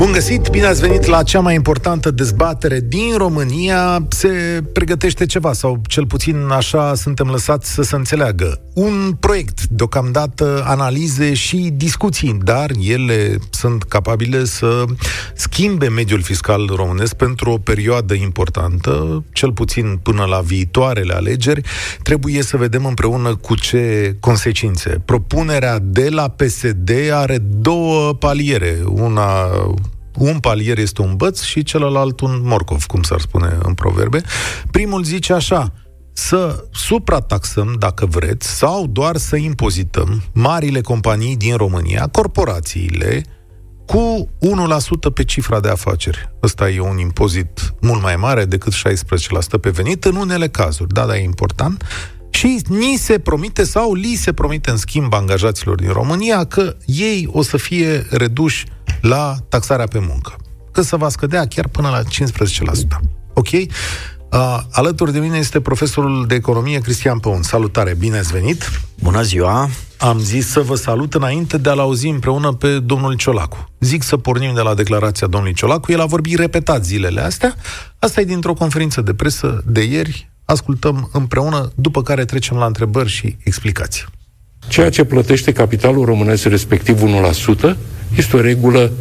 Bun găsit, bine ați venit la cea mai importantă dezbatere din România. Se pregătește ceva, sau cel puțin așa suntem lăsați să se înțeleagă. Un proiect, deocamdată analize și discuții, dar ele sunt capabile să schimbe mediul fiscal românesc pentru o perioadă importantă, cel puțin până la viitoarele alegeri. Trebuie să vedem împreună cu ce consecințe. Propunerea de la PSD are două paliere. Una un palier este un băț și celălalt un morcov, cum s-ar spune în proverbe. Primul zice așa, să suprataxăm, dacă vreți, sau doar să impozităm marile companii din România, corporațiile, cu 1% pe cifra de afaceri. Ăsta e un impozit mult mai mare decât 16% pe venit în unele cazuri. Da, dar e important. Și ni se promite sau li se promite în schimb angajaților din România că ei o să fie reduși la taxarea pe muncă. Că se va scădea chiar până la 15%. Ok? Uh, alături de mine este profesorul de economie Cristian Păun. Salutare, bine ați venit! Bună ziua! Am zis să vă salut înainte de a-l auzi împreună pe domnul Ciolacu. Zic să pornim de la declarația domnului Ciolacu. El a vorbit repetat zilele astea. Asta e dintr-o conferință de presă de ieri. Ascultăm împreună, după care trecem la întrebări și explicații. Ceea ce plătește capitalul românesc, respectiv 1%, este o regulă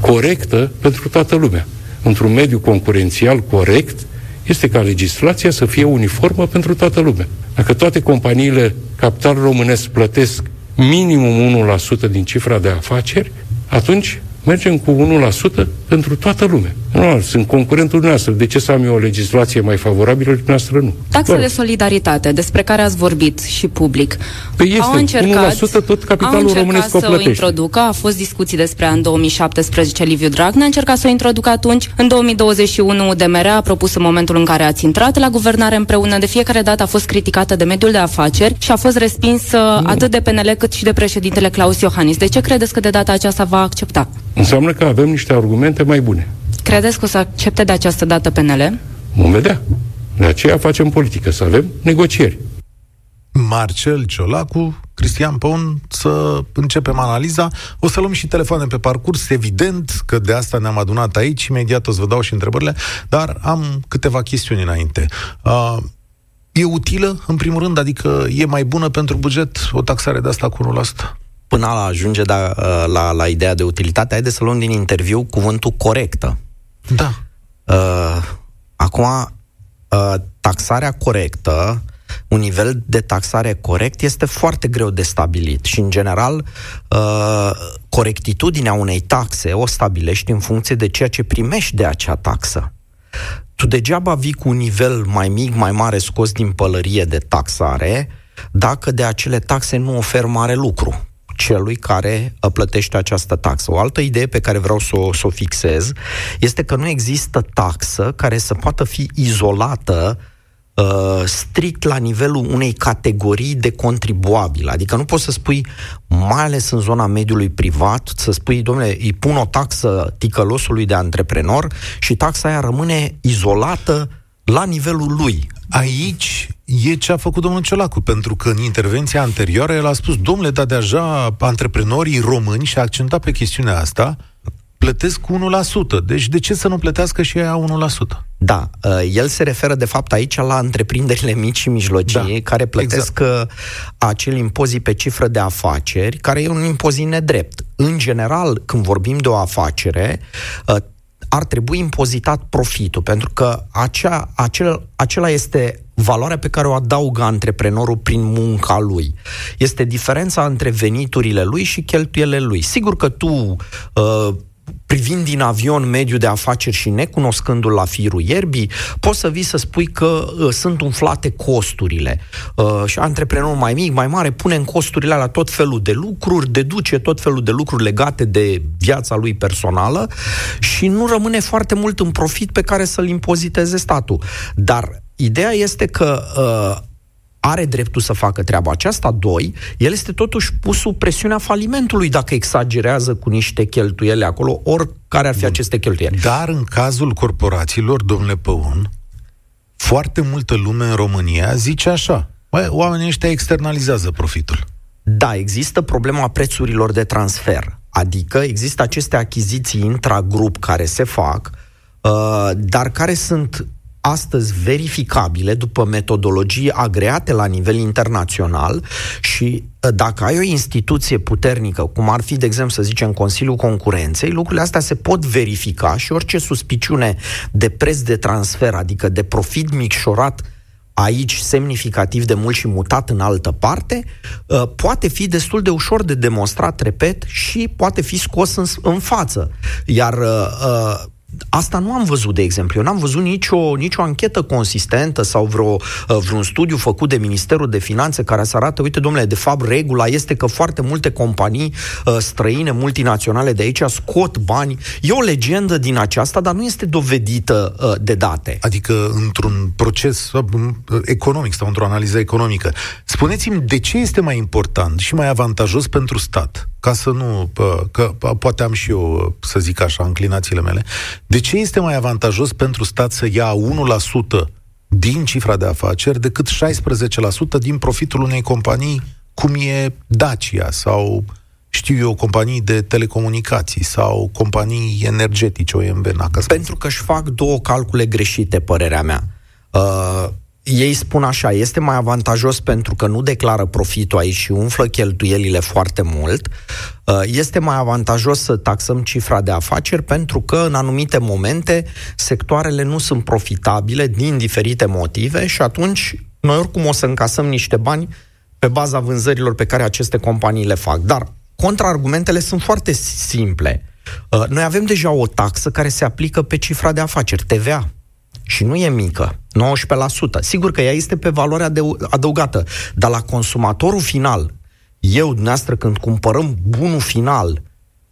corectă pentru toată lumea. Într-un mediu concurențial corect, este ca legislația să fie uniformă pentru toată lumea. Dacă toate companiile capital românesc plătesc minimum 1% din cifra de afaceri, atunci mergem cu 1% pentru toată lumea. Nu, sunt concurentul dumneavoastră. De ce să am eu o legislație mai favorabilă dumneavoastră nu? Taxa de solidaritate, despre care ați vorbit și public. Păi este, au încercat, 1% tot capitalul românesc o să o introducă, a fost discuții despre în 2017 Liviu Dragnea, a încercat să o introducă atunci. În 2021 DMR a propus în momentul în care ați intrat la guvernare împreună. De fiecare dată a fost criticată de mediul de afaceri și a fost respinsă atât de PNL cât și de președintele Claus Iohannis. De ce credeți că de data aceasta va accepta? Înseamnă că avem niște argumente mai bune. Credeți că o să accepte de această dată PNL? Vom vedea. De aceea facem politică, să avem negocieri. Marcel Ciolacu, Cristian Păun, să începem analiza. O să luăm și telefoane pe parcurs, evident că de asta ne-am adunat aici, imediat o să vă dau și întrebările, dar am câteva chestiuni înainte. Uh, e utilă, în primul rând, adică e mai bună pentru buget o taxare de asta cu 1%? Până la ajunge da, la, la ideea de utilitate, haideți să luăm din interviu cuvântul corectă. Da. Uh, acum, uh, taxarea corectă, un nivel de taxare corect este foarte greu de stabilit și, în general, uh, corectitudinea unei taxe o stabilești în funcție de ceea ce primești de acea taxă. Tu degeaba vii cu un nivel mai mic, mai mare scos din pălărie de taxare, dacă de acele taxe nu ofer mare lucru celui care uh, plătește această taxă. O altă idee pe care vreau să o, să o fixez este că nu există taxă care să poată fi izolată uh, strict la nivelul unei categorii de contribuabil. Adică nu poți să spui, mai ales în zona mediului privat, să spui, domnule, îi pun o taxă ticălosului de antreprenor și taxa aia rămâne izolată la nivelul lui. Aici e ce a făcut domnul Ciolacu, pentru că în intervenția anterioară el a spus, domnule, dar deja antreprenorii români și a accentat pe chestiunea asta, plătesc 1%. Deci de ce să nu plătească și ea 1%? Da, uh, el se referă de fapt aici la întreprinderile mici și mijlocii da, care plătesc exact. Uh, acel impozit pe cifră de afaceri, care e un impozit nedrept. În general, când vorbim de o afacere, uh, ar trebui impozitat profitul, pentru că acea, acel, acela este valoarea pe care o adaugă antreprenorul prin munca lui. Este diferența între veniturile lui și cheltuielile lui. Sigur că tu uh, privind din avion mediul de afaceri și necunoscându-l la firul ierbii, poți să vii să spui că uh, sunt umflate costurile. Uh, și antreprenorul mai mic, mai mare, pune în costurile la tot felul de lucruri, deduce tot felul de lucruri legate de viața lui personală și nu rămâne foarte mult în profit pe care să-l impoziteze statul. Dar ideea este că uh, are dreptul să facă treaba aceasta. Doi, el este totuși pus sub presiunea falimentului dacă exagerează cu niște cheltuiele acolo, oricare ar fi Bun. aceste cheltuieli. Dar în cazul corporațiilor, domnule Păun, foarte multă lume în România zice așa, bă, oamenii ăștia externalizează profitul. Da, există problema prețurilor de transfer. Adică există aceste achiziții intragrup care se fac, uh, dar care sunt astăzi verificabile după metodologii agreate la nivel internațional și uh, dacă ai o instituție puternică, cum ar fi, de exemplu, să zicem, Consiliul Concurenței, lucrurile astea se pot verifica și orice suspiciune de preț de transfer, adică de profit micșorat aici semnificativ de mult și mutat în altă parte, uh, poate fi destul de ușor de demonstrat, repet, și poate fi scos în, în față. Iar uh, Asta nu am văzut, de exemplu. Eu n-am văzut nicio, nicio anchetă consistentă sau vreo, uh, vreun studiu făcut de Ministerul de Finanțe care să arate, uite, domnule, de fapt, regula este că foarte multe companii uh, străine, multinaționale de aici scot bani. E o legendă din aceasta, dar nu este dovedită uh, de date. Adică într-un proces uh, economic sau într-o analiză economică. Spuneți-mi, de ce este mai important și mai avantajos pentru stat ca să nu, că poate am și eu, să zic așa, înclinațiile mele, de ce este mai avantajos pentru stat să ia 1% din cifra de afaceri decât 16% din profitul unei companii cum e Dacia sau știu eu, companii de telecomunicații sau companii energetice, OMV, NACA. Pentru că își fac două calcule greșite, părerea mea. Uh, ei spun așa, este mai avantajos pentru că nu declară profitul aici și umflă cheltuielile foarte mult, uh, este mai avantajos să taxăm cifra de afaceri pentru că în anumite momente sectoarele nu sunt profitabile din diferite motive și atunci noi oricum o să încasăm niște bani pe baza vânzărilor pe care aceste companii le fac. Dar contraargumentele sunt foarte simple. Uh, noi avem deja o taxă care se aplică pe cifra de afaceri, TVA și nu e mică, 19%. Sigur că ea este pe valoare adăugată, dar la consumatorul final, eu, dumneavoastră, când cumpărăm bunul final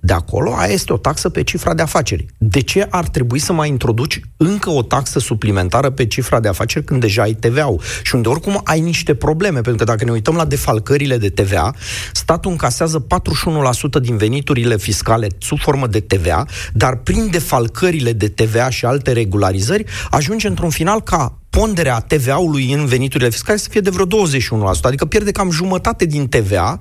de acolo, aia este o taxă pe cifra de afaceri. De ce ar trebui să mai introduci încă o taxă suplimentară pe cifra de afaceri când deja ai TVA-ul? Și unde oricum ai niște probleme, pentru că dacă ne uităm la defalcările de TVA, statul încasează 41% din veniturile fiscale sub formă de TVA, dar prin defalcările de TVA și alte regularizări ajunge într-un final ca ponderea TVA-ului în veniturile fiscale să fie de vreo 21%, adică pierde cam jumătate din TVA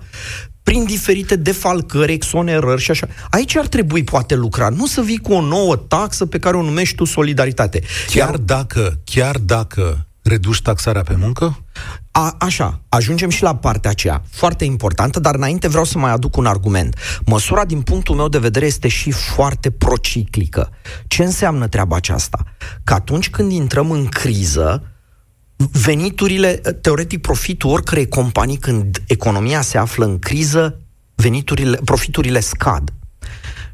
prin diferite defalcări, exonerări și așa. Aici ar trebui poate lucra, nu să vii cu o nouă taxă pe care o numești tu solidaritate. Chiar Iar... dacă, chiar dacă reduci taxarea pe muncă? A, așa, ajungem și la partea aceea, foarte importantă, dar înainte vreau să mai aduc un argument. Măsura, din punctul meu de vedere, este și foarte prociclică. Ce înseamnă treaba aceasta? Că atunci când intrăm în criză, veniturile, teoretic profitul oricărei companii când economia se află în criză, veniturile, profiturile scad.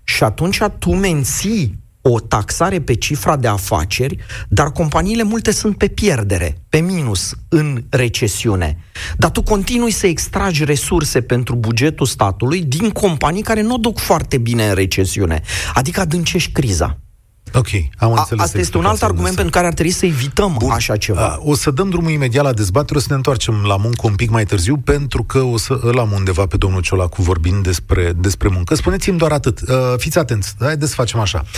Și atunci tu menții o taxare pe cifra de afaceri, dar companiile multe sunt pe pierdere, pe minus, în recesiune. Dar tu continui să extragi resurse pentru bugetul statului din companii care nu duc foarte bine în recesiune, adică adâncești criza. Ok, am înțeles. A, asta este un alt argument pentru care ar trebui să evităm Bun. așa ceva. A, o să dăm drumul imediat la dezbatere, o să ne întoarcem la muncă un pic mai târziu, pentru că o să îl am undeva pe domnul Ciolacu vorbind despre, despre muncă. Spuneți-mi doar atât. Uh, fiți atenți, haideți să facem așa. 0372069599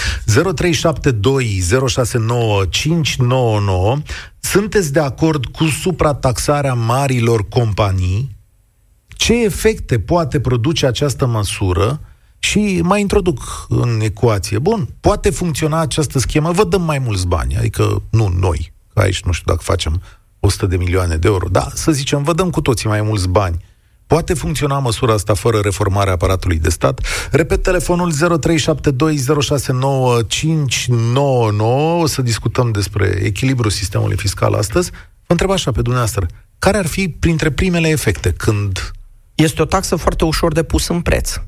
Sunteți de acord cu suprataxarea marilor companii? Ce efecte poate produce această măsură? Și mai introduc în ecuație. Bun, poate funcționa această schemă, vă dăm mai mulți bani, adică nu noi, că aici nu știu dacă facem 100 de milioane de euro, da, să zicem, vă dăm cu toții mai mulți bani. Poate funcționa măsura asta fără reformarea aparatului de stat? Repet telefonul 0372069599. O să discutăm despre echilibrul sistemului fiscal astăzi. Vă întreb așa pe dumneavoastră. Care ar fi printre primele efecte când... Este o taxă foarte ușor de pus în preț.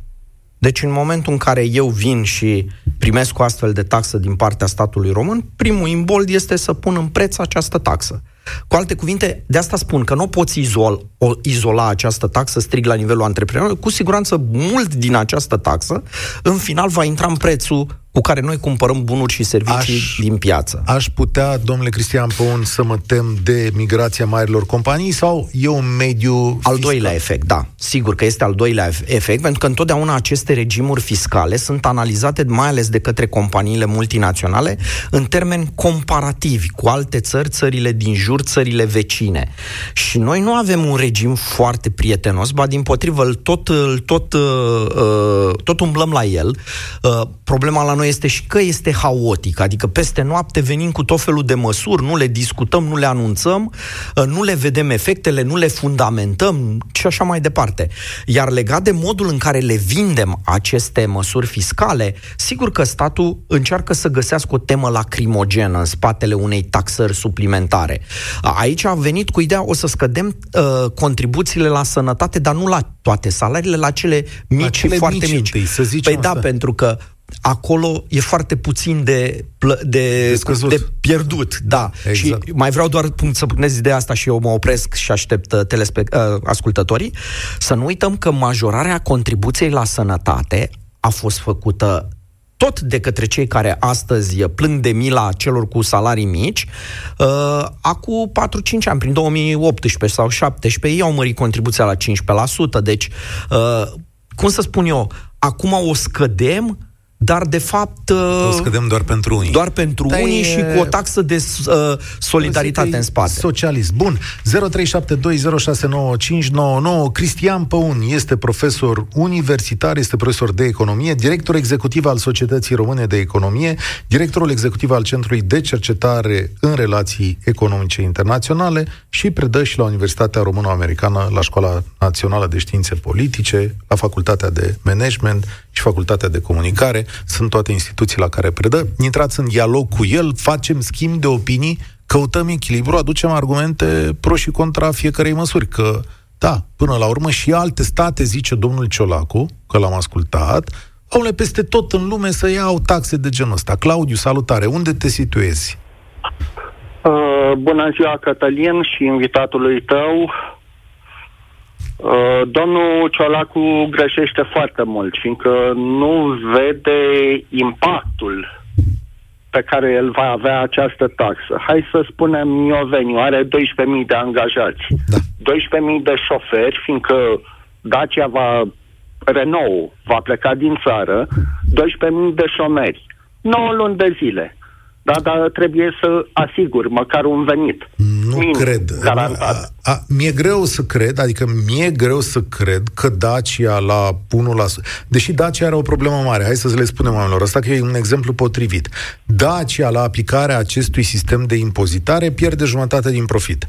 Deci în momentul în care eu vin și primesc o astfel de taxă din partea statului român, primul imbold este să pun în preț această taxă. Cu alte cuvinte, de asta spun că nu poți izol, o, izola această taxă strict la nivelul antreprenorilor. Cu siguranță, mult din această taxă, în final, va intra în prețul cu care noi cumpărăm bunuri și servicii aș, din piață. Aș putea, domnule Cristian Păun, să mă tem de migrația marilor companii sau e un mediu Al fiscal? doilea efect, da. Sigur că este al doilea efect, pentru că întotdeauna aceste regimuri fiscale sunt analizate mai ales de către companiile multinaționale în termeni comparativi cu alte țări, țările din jur, țările vecine. Și noi nu avem un regim foarte prietenos, ba din potrivă, tot, tot, uh, uh, tot umblăm la el. Uh, problema la noi noi este și că este haotic, adică peste noapte venim cu tot felul de măsuri, nu le discutăm, nu le anunțăm, uh, nu le vedem efectele, nu le fundamentăm și așa mai departe. Iar legat de modul în care le vindem aceste măsuri fiscale, sigur că statul încearcă să găsească o temă lacrimogenă în spatele unei taxări suplimentare. Aici a venit cu ideea, o să scădem uh, contribuțiile la sănătate, dar nu la toate salariile, la cele mici, la cele foarte mici. mici. Întâi, să zicem păi da, asta. da, pentru că acolo e foarte puțin de, de, de, de pierdut. Da. Exact. Și mai vreau doar să puneți ideea asta și eu mă opresc și aștept uh, telespe- uh, ascultătorii. Să nu uităm că majorarea contribuției la sănătate a fost făcută tot de către cei care astăzi plâng de mila celor cu salarii mici, uh, acum 4-5 ani, prin 2018 sau 2017, ei au mărit contribuția la 15%, deci, uh, cum să spun eu, acum o scădem dar de fapt... O scădem doar pentru unii. Doar pentru da unii e... și cu o taxă de uh, solidaritate în spate. Socialist. Bun. 0372069599. Cristian Păun este profesor universitar, este profesor de economie, director executiv al Societății Române de Economie, directorul executiv al Centrului de Cercetare în Relații Economice Internaționale și predă și la Universitatea Româno-Americană, la Școala Națională de Științe Politice, la Facultatea de Management și Facultatea de Comunicare sunt toate instituții la care predă, intrați în dialog cu el, facem schimb de opinii, căutăm echilibru, aducem argumente pro și contra fiecarei măsuri, că da, până la urmă și alte state, zice domnul Ciolacu, că l-am ascultat, au peste tot în lume să iau taxe de genul ăsta. Claudiu, salutare, unde te situezi? Uh, bună ziua, Cătălin, și invitatului tău. Uh, domnul Ciolacu greșește foarte mult, fiindcă nu vede impactul pe care el va avea această taxă. Hai să spunem Mioveniu, are 12.000 de angajați, da. 12.000 de șoferi, fiindcă Dacia va, Renault va pleca din țară, 12.000 de șomeri, 9 luni de zile. Da, dar trebuie să asigur măcar un venit. Nu Min, cred. Garantat. A, a, mi-e greu să cred, adică mi-e greu să cred că Dacia la 1%, deși Dacia are o problemă mare, hai să le spunem oamenilor, asta că e un exemplu potrivit. Dacia la aplicarea acestui sistem de impozitare pierde jumătate din profit.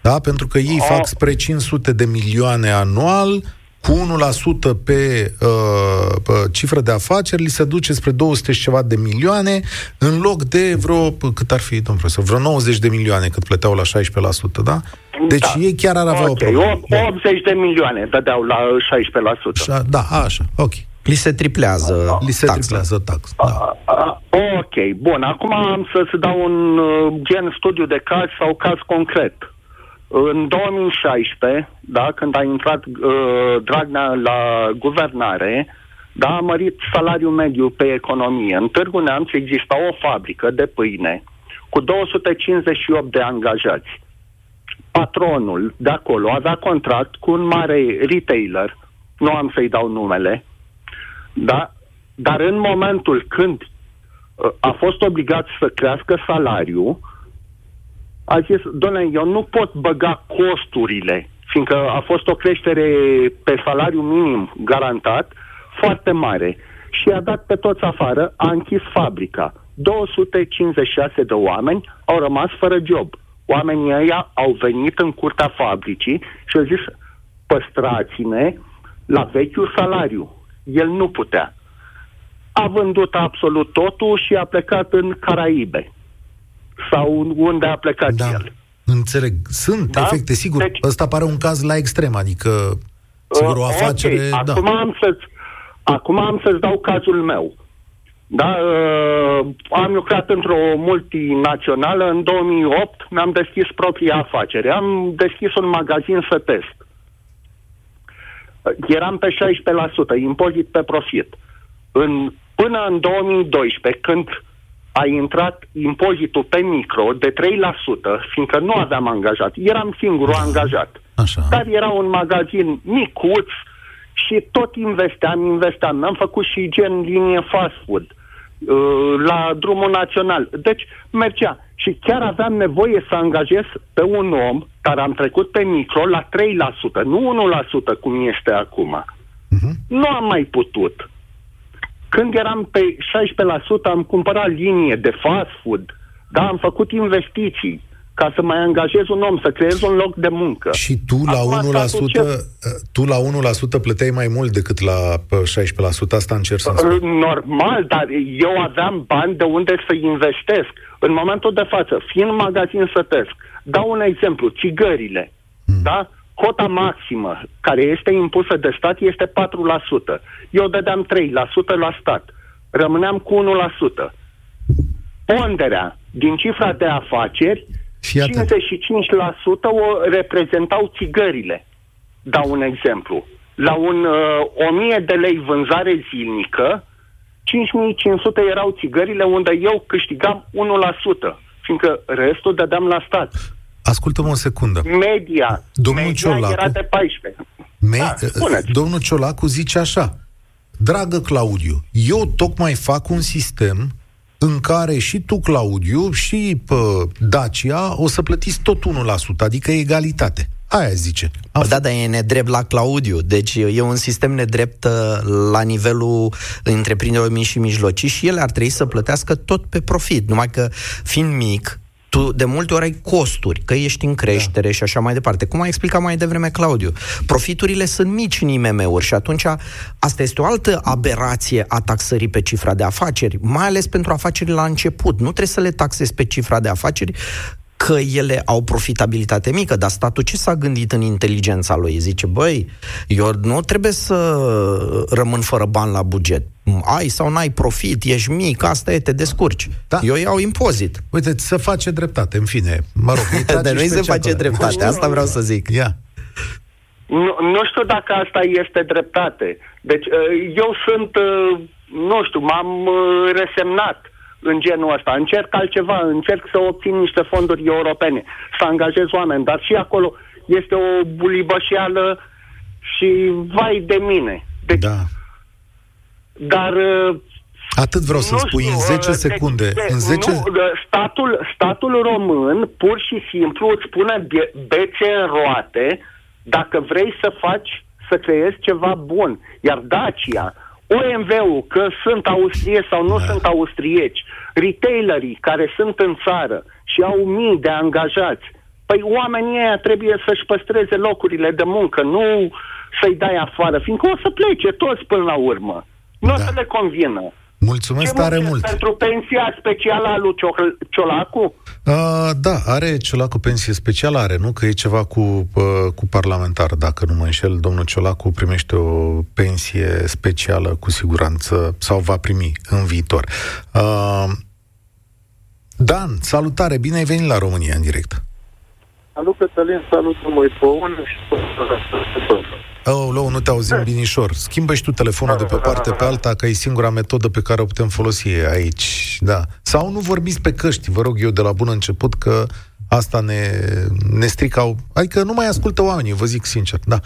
Da? Pentru că ei fac spre 500 de milioane anual, cu 1% pe, uh, pe cifră de afaceri, li se duce spre 200 și ceva de milioane, în loc de vreo, cât ar fi, domnul profesor, vreo 90 de milioane cât plăteau la 16%, da? Deci da. ei chiar ar avea okay. o problemă. 80 de milioane dădeau la 16%. Șa, da, așa, ok. Li se triplează Li se taxa. triplează tax. Da. ok, bun. Acum am să, să dau un uh, gen studiu de caz sau caz concret. În 2016, da, când a intrat uh, Dragnea la guvernare, da, a mărit salariul mediu pe economie. În Târgu Neamț exista o fabrică de pâine cu 258 de angajați. Patronul de acolo avea contract cu un mare retailer, nu am să-i dau numele, da? dar în momentul când uh, a fost obligat să crească salariul, a zis, doamne, eu nu pot băga costurile, fiindcă a fost o creștere pe salariu minim garantat foarte mare și a dat pe toți afară, a închis fabrica. 256 de oameni au rămas fără job. Oamenii ăia au venit în curtea fabricii și au zis, păstrați-ne la vechiul salariu. El nu putea. A vândut absolut totul și a plecat în Caraibe sau unde a plecat da. el. Înțeleg. Sunt da? efecte, sigur. Deci, Ăsta pare un caz la extrem, adică sigur o uh, afacere... Okay. Da. Acum, am să-ți, acum am să-ți dau cazul meu. Da, uh, am lucrat într-o multinațională. În 2008 mi-am deschis propria afacere. Am deschis un magazin să test. Eram pe 16%, impozit pe profit. În, până în 2012, când a intrat impozitul pe micro de 3%, fiindcă nu aveam angajat. Eram singurul angajat. Așa. Dar era un magazin micuț și tot investeam, investeam. Am făcut și gen linie fast food uh, la drumul național. Deci mergea. Și chiar aveam nevoie să angajez pe un om care am trecut pe micro la 3%, nu 1% cum este acum. Uh-huh. Nu am mai putut. Când eram pe 16%, am cumpărat linie de fast food, da, am făcut investiții ca să mai angajez un om, să creez un loc de muncă. Și tu la Acum 1%, ce... tu la 1% plăteai mai mult decât la 16%, asta încerc să spun. Normal, dar eu aveam bani de unde să investesc. În momentul de față, fiind magazin sătesc, dau un exemplu, țigările, hmm. da? Cota maximă care este impusă de stat este 4%. Eu dădeam 3% la stat. Rămâneam cu 1%. Ponderea din cifra de afaceri, 55% o reprezentau țigările. Dau un exemplu. La un uh, 1000 de lei vânzare zilnică, 5500 erau țigările unde eu câștigam 1%, fiindcă restul dădeam la stat. Ascultă-mă o secundă. Media, domnul media Ciolacu, era de 14. Me- da, domnul Ciolacu zice așa, Dragă Claudiu, eu tocmai fac un sistem în care și tu, Claudiu, și pă, Dacia o să plătiți tot 1%, adică egalitate. Aia zice. Am da, dar e nedrept la Claudiu. Deci e un sistem nedrept uh, la nivelul întreprinderilor mici și mijlocii și ele ar trebui să plătească tot pe profit. Numai că, fiind mic, tu de multe ori ai costuri, că ești în creștere da. și așa mai departe. Cum a explicat mai devreme Claudiu, profiturile sunt mici în IMM-uri și atunci asta este o altă aberație a taxării pe cifra de afaceri, mai ales pentru afaceri la început. Nu trebuie să le taxezi pe cifra de afaceri, că ele au profitabilitate mică, dar statul ce s-a gândit în inteligența lui? Zice, băi, eu nu trebuie să rămân fără bani la buget. Ai sau n-ai profit, ești mic, asta e, te descurci. Da. Eu iau impozit. Uite, să face dreptate, în fine. Mă rog, de nu se face dreptate, asta vreau să zic. Ia. Nu, nu știu dacă asta este dreptate. Deci, uh, eu sunt, uh, nu știu, m-am uh, resemnat în genul ăsta. Încerc altceva, încerc să obțin niște fonduri europene, să angajez oameni, dar și acolo este o bulibășeală și vai de mine. Deci, da. Dar uh, Atât vreau să spui, în 10 uh, deci, secunde. De, în 10... Nu, uh, statul, statul român pur și simplu îți pune bețe în roate dacă vrei să faci, să creezi ceva bun. Iar Dacia, OMV-ul, că sunt austrieci sau nu da. sunt austrieci, retailerii care sunt în țară și au mii de angajați, păi oamenii ăia trebuie să-și păstreze locurile de muncă, nu să-i dai afară, fiindcă o să plece toți până la urmă. Nu da. o să le convină. Mulțumesc Ce tare mult. Pentru pensia specială a lui Ciolacu? Uh, da, are Ciolacu pensie specială, are, nu? Că e ceva cu, uh, cu parlamentar, dacă nu mă înșel. Domnul Ciolacu primește o pensie specială, cu siguranță, sau va primi în viitor. Uh, Dan, salutare, bine ai venit la România în direct. Salut, Cătălin, salut, măi, pe și Oh, lou, nu te auzim binișor. Schimbă și tu telefonul de pe parte pe alta, că e singura metodă pe care o putem folosi aici. Da. Sau nu vorbiți pe căști, vă rog eu de la bun început, că asta ne, ne strică. Adică nu mai ascultă oamenii, vă zic sincer. Da.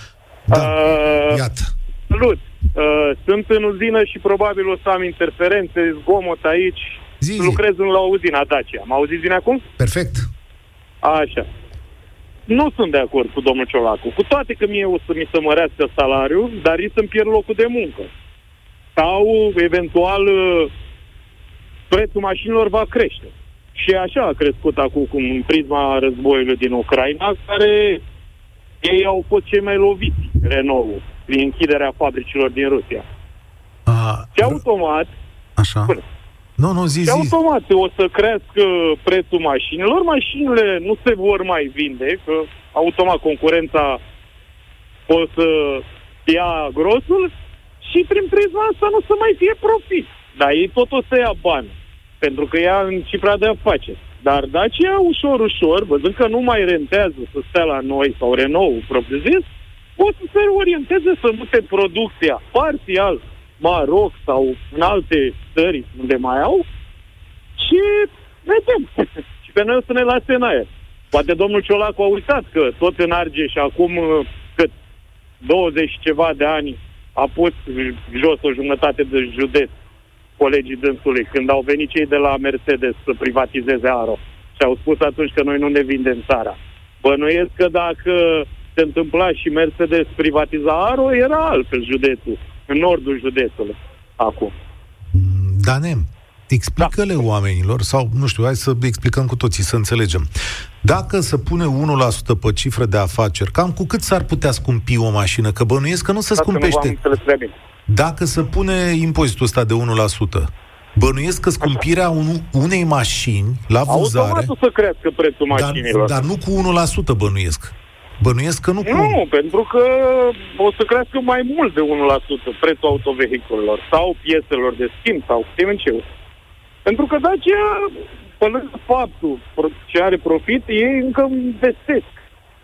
Da. Uh, Iată. Salut. Uh, sunt în uzină și probabil o să am interferențe, zgomot aici. Zi, zi. Lucrez în la uzina Dacia. M auziți bine acum? Perfect. Așa nu sunt de acord cu domnul Ciolacu. Cu toate că mie o să mi se mărească salariul, dar ei să-mi pierd locul de muncă. Sau, eventual, prețul mașinilor va crește. Și așa a crescut acum în prisma războiului din Ucraina, care ei au fost cei mai loviți, Renault, prin închiderea fabricilor din Rusia. A, și automat, Așa. Până, nu, nu, zi, și zi. automat o să crească prețul mașinilor, mașinile nu se vor mai vinde, că automat concurența o să ia grosul și prin prisma asta nu să mai fie profit. Dar ei tot o să ia bani, pentru că ia în cifra de afaceri. Dar Dacia, ușor, ușor, văzând că nu mai rentează să stea la noi sau Renault propriu-zis, o să se orienteze să mute producția parțial Maroc sau în alte țări unde mai au și vedem. și pe noi o să ne lase în aer. Poate domnul Ciolacu a uitat că tot în Argeș acum cât 20 ceva de ani a pus jos o jumătate de județ colegii dânsului când au venit cei de la Mercedes să privatizeze Aro și au spus atunci că noi nu ne vindem țara. Bănuiesc că dacă se întâmpla și Mercedes privatiza Aro, era altfel județul, în nordul județului, acum. Danem, explică-le da. oamenilor, sau nu știu, hai să explicăm cu toții, să înțelegem. Dacă se pune 1% pe cifră de afaceri, cam cu cât s-ar putea scumpi o mașină? Că bănuiesc că nu se scumpește. Dacă se pune impozitul ăsta de 1%, Bănuiesc că scumpirea un, unei mașini la vânzare... Automat o să crească prețul mașinilor. Dar, dar nu cu 1% bănuiesc. Bănuiesc că nu cu... Nu, pentru că o să crească mai mult de 1% prețul autovehiculelor sau pieselor de schimb sau TMC-ul. Pentru că Dacia, pe lângă faptul ce are profit, ei încă investesc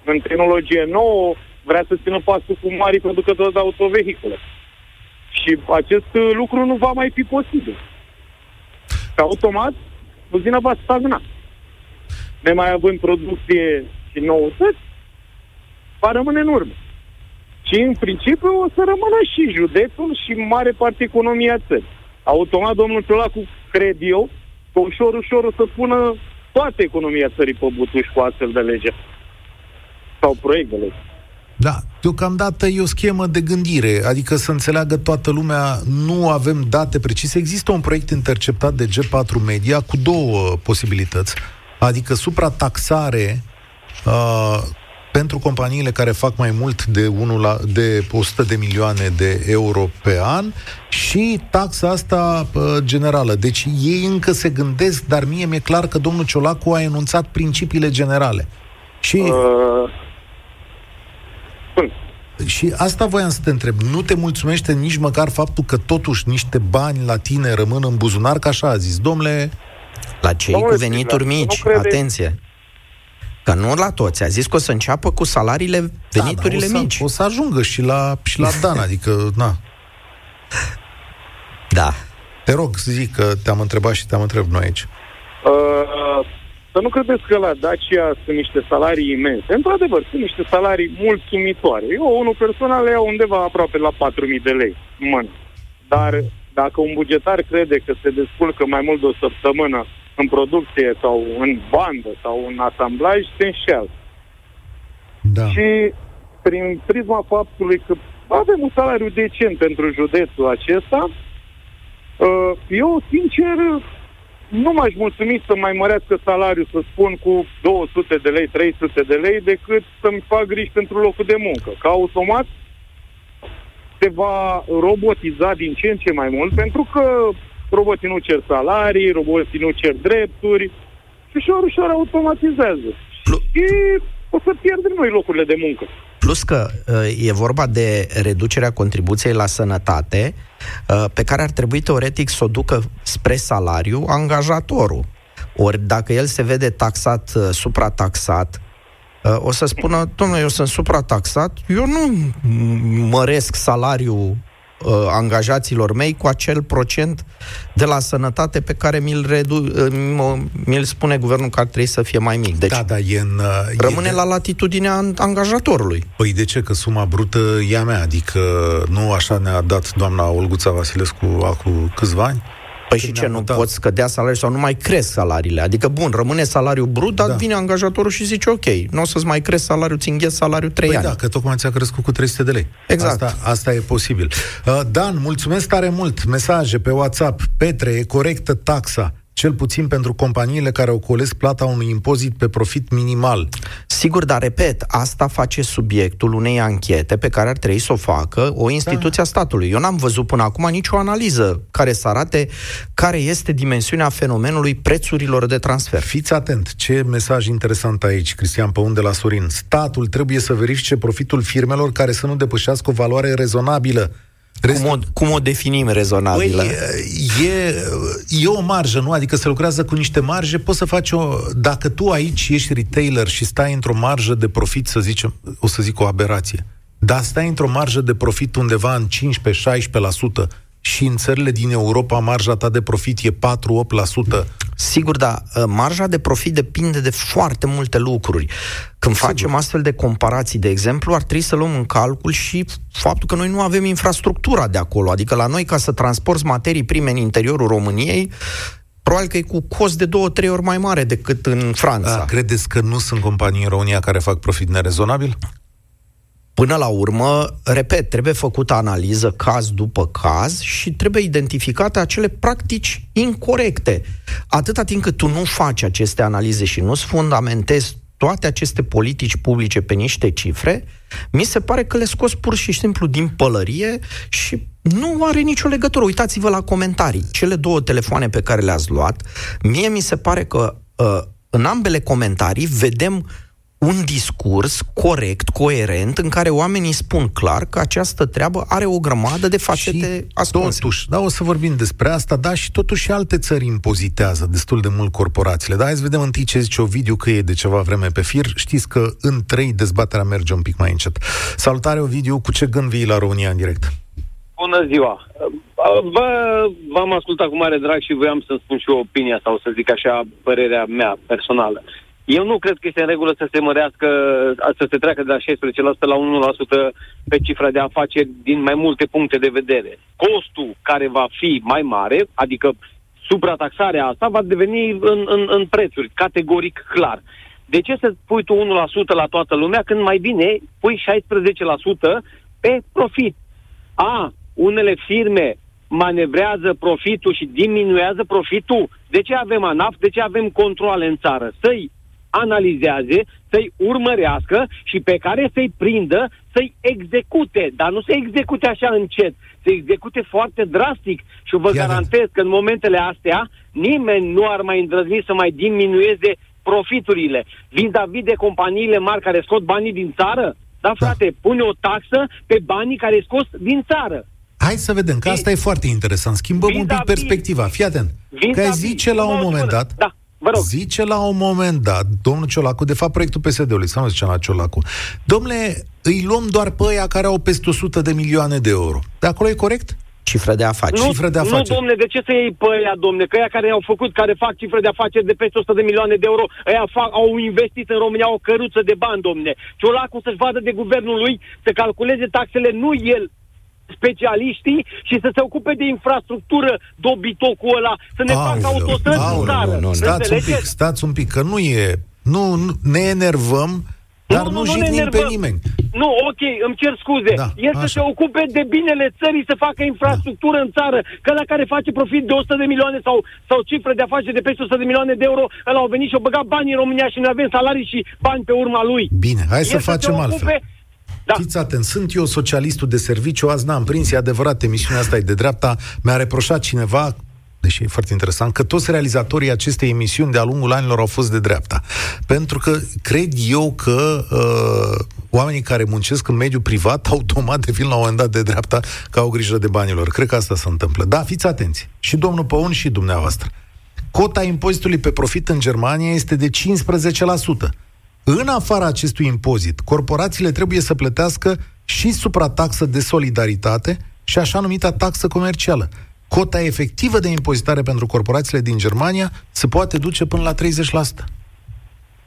în tehnologie nouă, vrea să țină pasul cu mari producători de autovehicule. Și acest lucru nu va mai fi posibil. Că automat, uzina va stagna. Nemai având producție și noutăți, va rămâne în urmă. Și în principiu o să rămână și județul și mare parte economia țării. Automat domnul Ciolacu, cred eu, că ușor, ușor o să pună toată economia țării pe butuș cu astfel de lege. Sau proiect de lege. Da, deocamdată e o schemă de gândire, adică să înțeleagă toată lumea, nu avem date precise. Există un proiect interceptat de G4 Media cu două posibilități, adică suprataxare uh, pentru companiile care fac mai mult de, 1 la, de 100 de milioane de euro pe an și taxa asta uh, generală. Deci ei încă se gândesc, dar mie mi-e clar că domnul Ciolacu a enunțat principiile generale. Și... Uh... Și asta voiam să te întreb. Nu te mulțumește nici măcar faptul că totuși niște bani la tine rămân în buzunar, ca așa a zis. Domnule... La cei Domnule cu venituri mici, atenție. Că nu la toți. A zis că o să înceapă cu salariile, veniturile da, da, o să, mici. O să ajungă și la, și la Dan, adică, na. Da. Te rog, zic că te-am întrebat și te-am întrebat noi aici. Uh, să nu credeți că la Dacia sunt niște salarii imense. Într-adevăr, sunt niște salarii mulțumitoare. Eu, unul personal, le iau undeva aproape la 4.000 de lei în mână. Dar dacă un bugetar crede că se descurcă mai mult de o săptămână în producție sau în bandă sau în asamblaj, se înșeală. Da. Și prin prisma faptului că avem un salariu decent pentru județul acesta, uh, eu, sincer, nu m-aș mulțumi să mai mărească salariul, să spun, cu 200 de lei, 300 de lei, decât să-mi fac griji pentru locul de muncă. Ca automat se va robotiza din ce în ce mai mult, pentru că roboții nu cer salarii, roboții nu cer drepturi și ușor, ușor automatizează. Plus... Și o să pierdem noi locurile de muncă. Plus că uh, e vorba de reducerea contribuției la sănătate, uh, pe care ar trebui teoretic să o ducă spre salariu angajatorul. Ori dacă el se vede taxat, uh, suprataxat, o să spună, domnule, eu sunt suprataxat, eu nu măresc salariul uh, angajaților mei cu acel procent de la sănătate pe care mi-l, redu- uh, mi-l spune guvernul că ar trebui să fie mai mic. Deci da, da, e în, uh, rămâne e la latitudinea angajatorului. Păi de ce? Că suma brută e a mea, adică nu așa ne-a dat doamna Olguța Vasilescu acum câțiva ani? Păi și ce, nu mutat. poți scădea salariul sau nu mai cresc salariile? Adică, bun, rămâne salariul brut, dar da. vine angajatorul și zice, ok, nu o să-ți mai cresc salariul, ți îngheți salariul 3 păi ani. da, că tocmai ți-a crescut cu 300 de lei. Exact. Asta, asta e posibil. Uh, Dan, mulțumesc tare mult. Mesaje pe WhatsApp. Petre, e corectă taxa cel puțin pentru companiile care ocolesc plata unui impozit pe profit minimal. Sigur, dar repet, asta face subiectul unei anchete pe care ar trebui să o facă o instituție da. a statului. Eu n-am văzut până acum nicio analiză care să arate care este dimensiunea fenomenului prețurilor de transfer. Fiți atent, ce mesaj interesant aici, Cristian Păun de la Sorin. Statul trebuie să verifice profitul firmelor care să nu depășească o valoare rezonabilă Restul... Cum, o, cum o definim rezonabilă? Păi, e, e o marjă, nu? Adică se lucrează cu niște marje, poți să faci o... Dacă tu aici ești retailer și stai într-o marjă de profit, să zicem, o să zic o aberație, dar stai într-o marjă de profit undeva în 15-16%, și în țările din Europa marja ta de profit e 4-8%. Sigur, da. Ă, marja de profit depinde de foarte multe lucruri. Când Sigur. facem astfel de comparații, de exemplu, ar trebui să luăm în calcul și faptul că noi nu avem infrastructura de acolo. Adică la noi, ca să transporti materii prime în interiorul României, probabil că e cu cost de două, trei ori mai mare decât în Franța. Da, credeți că nu sunt companii în România care fac profit nerezonabil? Până la urmă, repet, trebuie făcută analiză caz după caz și trebuie identificate acele practici incorrecte. Atâta timp cât tu nu faci aceste analize și nu-ți fundamentezi toate aceste politici publice pe niște cifre, mi se pare că le scos pur și simplu din pălărie și nu are nicio legătură. Uitați-vă la comentarii. Cele două telefoane pe care le-ați luat, mie mi se pare că uh, în ambele comentarii vedem un discurs corect, coerent, în care oamenii spun clar că această treabă are o grămadă de facete ascunse. Totuși, da, o să vorbim despre asta, da, și totuși alte țări impozitează destul de mult corporațiile. Da, hai să vedem întâi ce zice Ovidiu, că e de ceva vreme pe fir. Știți că în trei dezbaterea merge un pic mai încet. Salutare, Ovidiu, cu ce gând vii la România în direct? Bună ziua! Vă, v-am ascultat cu mare drag și voiam să spun și eu opinia sau să zic așa părerea mea personală. Uh, eu nu cred că este în regulă să se mărească, să se treacă de la 16% la 1% pe cifra de afaceri din mai multe puncte de vedere. Costul care va fi mai mare, adică suprataxarea asta, va deveni în, în, în prețuri, categoric clar. De ce să pui tu 1% la toată lumea când mai bine pui 16% pe profit? A, unele firme manevrează profitul și diminuează profitul. De ce avem ANAF? De ce avem controle în țară? Să-i analizeze, să-i urmărească și pe care să-i prindă, să-i execute, dar nu să execute așa încet, să execute foarte drastic și vă Iar garantez că în momentele astea nimeni nu ar mai îndrăzni să mai diminueze profiturile vis-a-vis de companiile mari care scot banii din țară. Da, da. frate, da. pune o taxă pe banii care scos din țară. Hai să vedem, că asta e foarte interesant. Schimbăm un pic perspectiva. Fii atent. Că zice la un moment dat, da. Vă rog. Zice la un moment dat, domnul Ciolacu, de fapt proiectul PSD-ului, să nu zicem la Ciolacu, domnule, îi luăm doar pe aia care au peste 100 de milioane de euro. De acolo e corect? Cifră de afaceri. Nu, cifră de afaceri. nu, domne, de ce să iei pe aia, domne? Că aia care au făcut, care fac cifre de afaceri de peste 100 de milioane de euro, aia fac, au investit în România o căruță de bani, domne. Ciolacu să-și vadă de guvernul lui, să calculeze taxele, nu el, specialiștii și să se ocupe de infrastructură, dobitocul ăla, să ne facă autostrăzi în țară. Nu, nu, stați un pic, stați un pic, că nu e... Nu, nu ne enervăm, dar nu, nu, nu jignim pe nimeni. Nu, ok, îmi cer scuze. Da, El așa. să se ocupe de binele țării, să facă infrastructură da. în țară, că la care face profit de 100 de milioane sau, sau cifre de afaceri de peste 100 de milioane de euro, ăla au venit și au băgat bani în România și noi avem salarii și bani pe urma lui. Bine, hai El să facem să altfel. Da. Fiți atent, sunt eu socialistul de serviciu, azi n-am prins, e adevărat, emisiunea asta e de dreapta, mi-a reproșat cineva, deși e foarte interesant, că toți realizatorii acestei emisiuni de-a lungul anilor au fost de dreapta. Pentru că cred eu că uh, oamenii care muncesc în mediul privat automat devin la un moment dat de dreapta că au grijă de banilor. Cred că asta se întâmplă. Da, fiți atenți. Și domnul Păun și dumneavoastră. Cota impozitului pe profit în Germania este de 15%. În afara acestui impozit, corporațiile trebuie să plătească și suprataxă de solidaritate și așa numita taxă comercială. Cota efectivă de impozitare pentru corporațiile din Germania se poate duce până la 30%.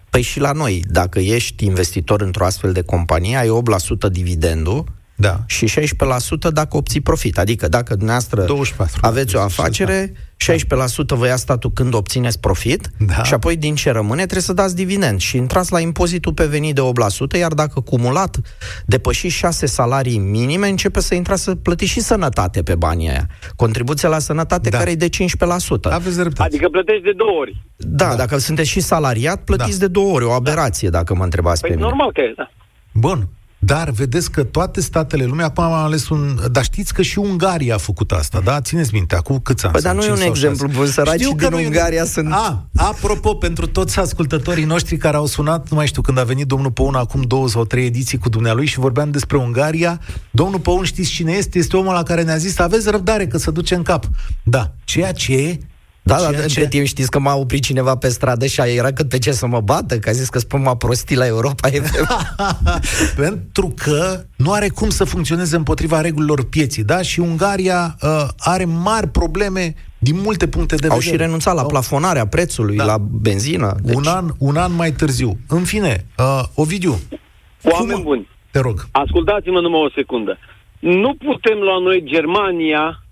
Păi și la noi, dacă ești investitor într-o astfel de companie, ai 8% dividendul da. și 16% dacă obții profit. Adică dacă dumneavoastră 24, aveți o afacere, 16% vă ia statul când obțineți profit da. și apoi din ce rămâne trebuie să dați dividend și intrați la impozitul pe venit de 8%, iar dacă cumulat depășiți 6 salarii minime, începe să intrați să plătiți și sănătate pe banii aia. Contribuția la sănătate da. care e de 15%. Aveți dreptate. Adică plătești de două ori. Da, da. dacă sunteți și salariat, plătiți da. de două ori. O aberație, da. dacă mă întrebați păi pe mine. normal că e, da. Bun. Dar vedeți că toate statele lumii, acum am ales un... Dar știți că și Ungaria a făcut asta, da? Țineți minte, acum câți ani? Păi, dar nu e un exemplu bun, săracii din Ungaria sunt... A, apropo, pentru toți ascultătorii noștri care au sunat, nu mai știu, când a venit domnul Păun acum două sau trei ediții cu dumnealui și vorbeam despre Ungaria, domnul Păun știți cine este? Este omul la care ne-a zis, aveți răbdare că se duce în cap. Da, ceea ce da, dar între ce... timp știți că m-a oprit cineva pe stradă și era cât pe ce să mă bată, că a zis că spun mă prostii la Europa Pentru că nu are cum să funcționeze împotriva regulilor pieții, da? Și Ungaria uh, are mari probleme din multe puncte de Au vedere. și renunțat la plafonarea prețului, da. la benzină. Deci... Un, an, un an mai târziu. În fine, uh, Ovidiu. Oameni cum... buni. Te rog. Ascultați-mă numai o secundă. Nu putem lua noi Germania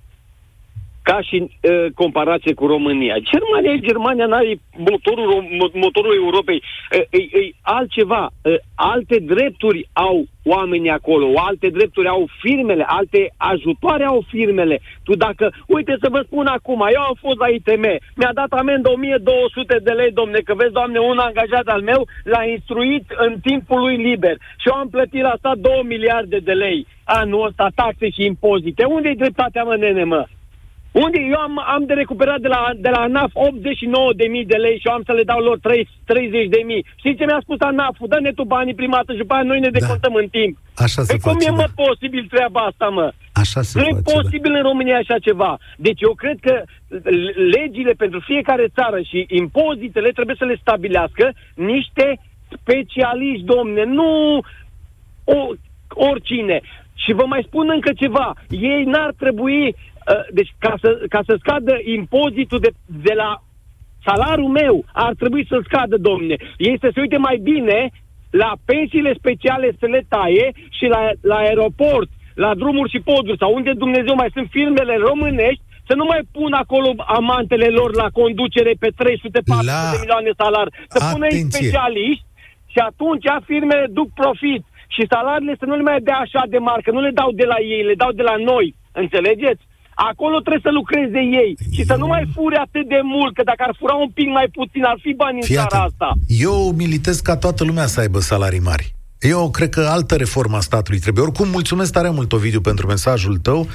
ca și uh, comparație cu România. Germania e Germania, nu are motorul, motorul Europei. Uh, e, e altceva. Uh, alte drepturi au oamenii acolo, alte drepturi au firmele, alte ajutoare au firmele. Tu dacă, uite să vă spun acum, eu am fost la ITM, mi-a dat amendă 1200 de lei, domne, că vezi, doamne, un angajat al meu l-a instruit în timpul lui liber și eu am plătit la asta 2 miliarde de lei anul ăsta, taxe și impozite. Unde e dreptatea, mă, nene, mă? Unde eu am, am de recuperat de la, de la ANAF 89 de mii de lei și eu am să le dau lor 30 de mii. Știți ce mi-a spus ANAF-ul? Dă-ne tu banii prima dată și după aia noi ne da. decontăm da. în timp. Așa se păi face, cum e, da. mă, posibil treaba asta, mă? Așa se nu face, e posibil da. în România așa ceva. Deci eu cred că legile pentru fiecare țară și impozitele trebuie să le stabilească niște specialiști, domne, nu o, oricine. Și vă mai spun încă ceva. Ei n-ar trebui Uh, deci ca să, ca să scadă impozitul de, de la salariul meu, ar trebui să scadă, domne. Ei să se uite mai bine la pensiile speciale să le taie și la, la aeroport, la drumuri și poduri sau unde Dumnezeu mai sunt firmele românești, să nu mai pun acolo amantele lor la conducere pe 300 la... de milioane salari, să pună specialiști și atunci firmele duc profit și salariile să nu le mai dea așa de mari, că nu le dau de la ei, le dau de la noi. Înțelegeți? Acolo trebuie să lucreze ei și să nu mai fure atât de mult, că dacă ar fura un pic mai puțin, ar fi bani Fii în țara asta. Eu militez ca toată lumea să aibă salarii mari. Eu cred că altă reformă a statului trebuie. Oricum, mulțumesc tare mult, Ovidiu, pentru mesajul tău.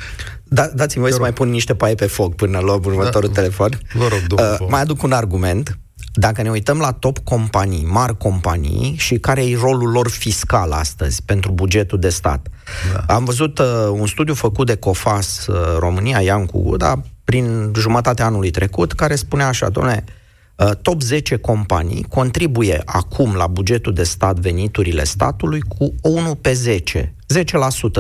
Da, dați-mi voi să mai pun niște paie pe foc până la următorul da, telefon. Vă rog, uh, Mai aduc un argument. Dacă ne uităm la top companii, mari companii și care e rolul lor fiscal astăzi pentru bugetul de stat. Da. Am văzut uh, un studiu făcut de COFAS uh, România, Iancu da, prin jumătatea anului trecut, care spunea așa, doamne, uh, top 10 companii contribuie acum la bugetul de stat veniturile statului cu 1 pe 10.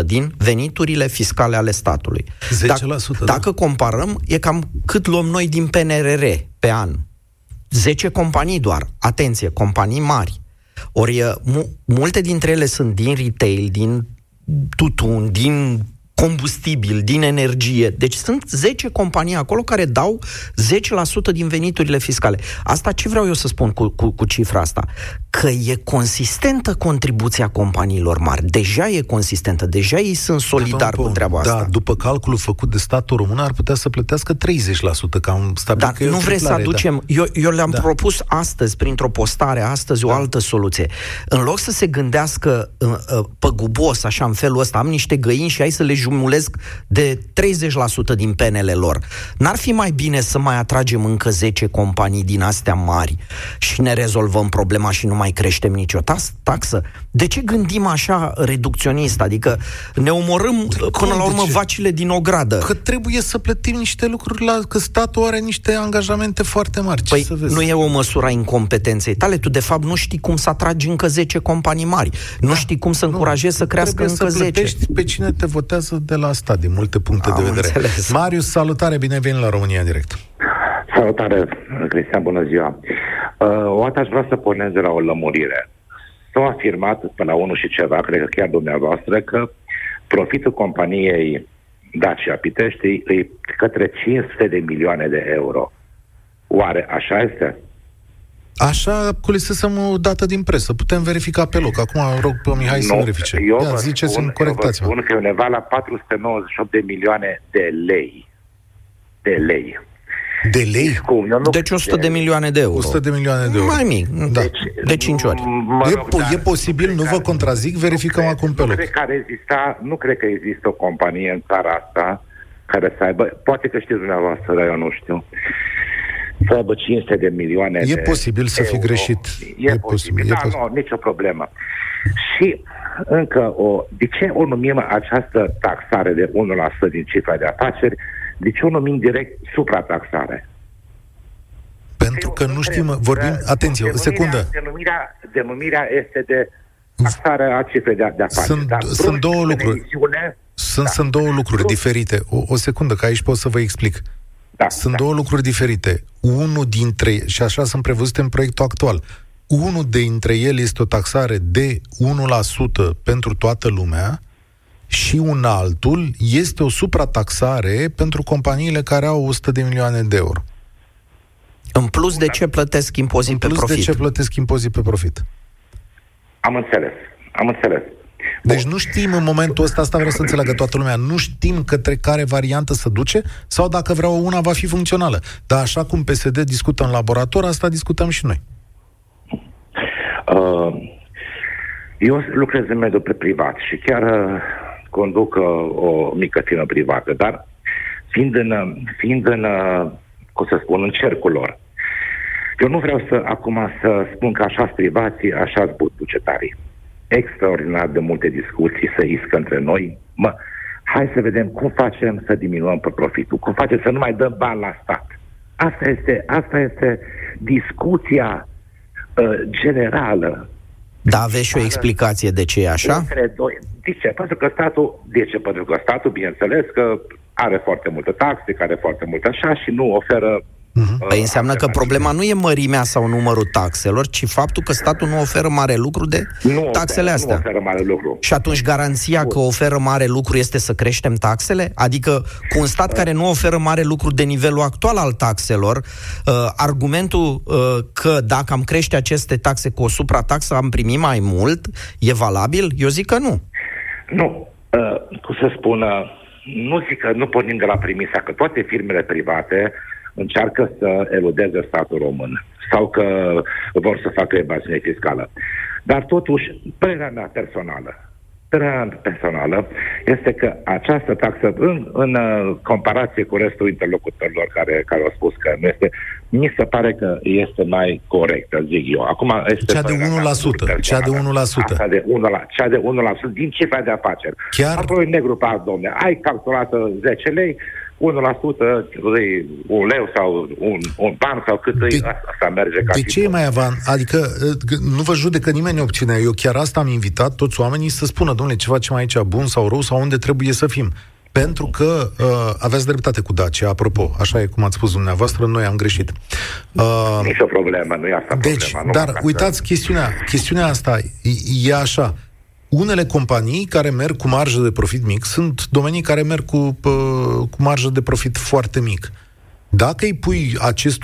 10% din veniturile fiscale ale statului. 10%, dacă, da. dacă comparăm, e cam cât luăm noi din PNRR pe an 10 companii doar. Atenție, companii mari. Ori mu- multe dintre ele sunt din retail, din tutun, din combustibil, din energie. Deci sunt 10 companii acolo care dau 10% din veniturile fiscale. Asta ce vreau eu să spun cu, cu, cu cifra asta? Că e consistentă contribuția companiilor mari. Deja e consistentă, deja ei sunt solidari cu treaba da, asta. după calculul făcut de statul român ar putea să plătească 30%, că am stabilit Dar că nu vreți să da. aducem... Da. Eu, eu le-am da. propus astăzi, printr-o postare, astăzi, da. o altă soluție. În loc să se gândească uh, uh, păgubos, așa, în felul ăsta, am niște găini și hai să le jumulesc de 30% din penele lor. N-ar fi mai bine să mai atragem încă 10 companii din astea mari și ne rezolvăm problema și nu mai creștem nicio taxă? De ce gândim așa reducționist? Adică ne omorâm de până la urmă vacile din ogradă. Că trebuie să plătim niște lucruri la... că statul are niște angajamente foarte mari. Ce păi să vezi? nu e o măsură a incompetenței tale. Tu, de fapt, nu știi cum să atragi încă 10 companii mari. Nu da. știi cum să încurajezi să crească încă să 10. pe cine te votează de la stat, din multe puncte Am de vedere. înțeles. Marius, salutare, bine venit la România în direct. Salutare, Cristian, bună ziua. Uh, o dată aș vrea să pornesc de la o lămurire. S-au afirmat pe la unul și ceva, cred că chiar dumneavoastră, că profitul companiei Dacia Pitești e către 500 de milioane de euro. Oare așa este? Așa culisesem o dată din presă. Putem verifica pe loc. Acum rog pe Mihai nu, să verifice. Eu Ia, vă ziceți-mi, corectați-mă. Eu vă spun că e undeva la 498 de milioane de lei. De lei. De lei? Deci cum? Eu nu Deci 100 de milioane de euro. 100 de milioane de euro. Mai mic, da. Deci, de 5 ori. Mă E, rog, po- dar e posibil, nu vă cred- contrazic, verificăm nu cred- acum pe nu loc. Cred că ar exista, nu cred că există o companie în țara asta care să aibă, poate că știți dumneavoastră, dar eu nu știu, să aibă 500 de milioane E de posibil să fi euro. greșit. E, E posibil, posibil, e da, posibil. nu, nicio problemă. Și încă o, de ce o numim această taxare de 1% din cifra de afaceri, de ce o numim direct suprataxare? Pentru că nu știm, vorbim, atenție, o secundă. Denumirea, denumirea este de taxare a cifrei de, de afaceri. Sunt- dar sunt brusc, două în lucruri. emisiune, Sunt, Da. sunt două lucruri diferite. O, o secundă, că aici pot să vă explic. Da, Sunt da. două lucruri diferite. Unul dintre, și așa sunt prevăzute în proiectul actual, unul dintre ele este o taxare de 1% pentru toată lumea și un altul este o suprataxare pentru companiile care au 100 de milioane de euro. În plus de ce plătesc impozit În pe plus profit? de ce plătesc impozit pe profit. Am înțeles. Am înțeles. Deci nu știm în momentul ăsta, asta vreau să înțeleagă toată lumea, nu știm către care variantă să duce sau dacă vreau una va fi funcțională. Dar așa cum PSD discută în laborator, asta discutăm și noi. Uh, eu lucrez în mediul privat și chiar uh, conduc uh, o mică firmă privată, dar fiind în, uh, fiind în uh, cum să spun, în cercul lor, eu nu vreau să acum să spun că așa privații, așa bucetarii. Extraordinar de multe discuții să iscă între noi. Mă, hai să vedem cum facem să diminuăm pe profitul, cum facem să nu mai dăm bani la stat. Asta este, asta este discuția uh, generală Da, aveți și o explicație de ce e așa? între doi. De ce? Pentru că statul, de ce? Pentru că statul, bineînțeles, că are foarte multe taxe, care are foarte multe așa și nu oferă uh, Păi înseamnă că alternative. problema nu e mărimea sau numărul taxelor, ci faptul că statul nu oferă mare lucru de nu taxele oferă, astea. Nu oferă mare lucru. Și atunci garanția că oferă mare lucru este să creștem taxele? Adică cu un stat care nu oferă mare lucru de nivelul actual al taxelor, uh, argumentul uh, că dacă am crește aceste taxe cu o suprataxă am primit mai mult, e valabil? Eu zic că nu. Nu. Uh, cum să spun, uh, nu zic că nu pornim de la premisa că toate firmele private încearcă să eludeze statul român sau că vor să facă evaziune fiscală. Dar totuși, părerea mea personală, părerea mea personală este că această taxă, în, în uh, comparație cu restul interlocutorilor care, care au spus că nu este, mi se pare că este mai corectă, zic eu. Acum este Cea de părerea mea 1%, cea de 1%. Asta de 1 la, cea de 1% din cifra de afaceri. Chiar- Apoi negru pe alt, domne. Ai calculată 10 lei, 1% îi un leu sau un, un ban sau cât De- îi, asta, asta merge ca De și ce e mai avant? Adică uh, nu vă judecă nimeni opțiunea. Eu chiar asta am invitat toți oamenii să spună, domnule, ce facem aici, bun sau rău, sau unde trebuie să fim. Pentru că uh, aveți dreptate cu Dacia, apropo, așa e cum ați spus dumneavoastră, noi am greșit. Uh, Nici o problemă, nu e asta deci, problema. dar numai ca uitați chestiunea, chestiunea asta e, e așa. Unele companii care merg cu marjă de profit mic sunt domenii care merg cu, pă, cu marjă de profit foarte mic. Dacă îi pui acest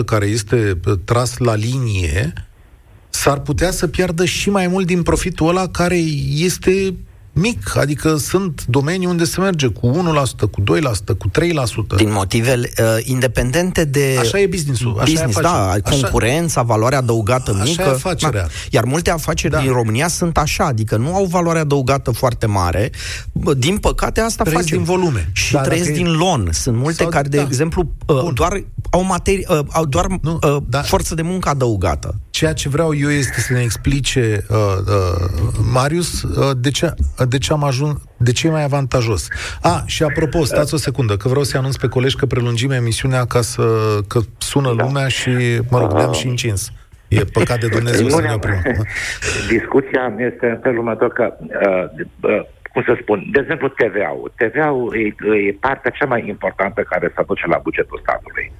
1% care este pă, tras la linie, s-ar putea să piardă și mai mult din profitul ăla care este mic. Adică sunt domenii unde se merge cu 1%, cu 2%, cu 3%. Din motive uh, independente de Așa e business-ul, așa e business, afacerea. da, Așa- concurența, valoarea adăugată Așa mică. e afacerea. Da. Iar multe afaceri Da. din România sunt așa, adică nu au valoare adăugată foarte mare. Bă, Din păcate asta Trăiesc face. din volume. Și Da, trăiesc dacă e- din lon. Sunt multe Sau- care, de da. exemplu, uh, Bun. doar au materie, uh, au doar Nu, uh, da. forță de muncă adăugată. Ceea ce vreau eu este să ne explice uh, uh, Marius uh, de, ce, uh, de ce am ajuns, de ce e mai avantajos. A, și apropo, stați o secundă, că vreau să anunț pe colegi că prelungim emisiunea ca să că sună Da. lumea și, mă rog, ne-am și încins. E păcat de Dumnezeu Nu să ne ne-am- oprim. Discuția este în felul următor că, uh, uh, cum să spun, de exemplu TVA-ul. TVA-ul e, e partea cea mai importantă care se aduce la bugetul statului.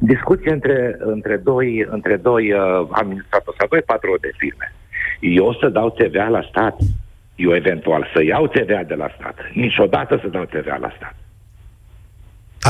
Discuție între, între doi, între doi uh, administratori sau doi patroni de firme. Eu să dau TVA la stat, eu eventual să iau TVA de la stat. Niciodată să dau TVA la stat.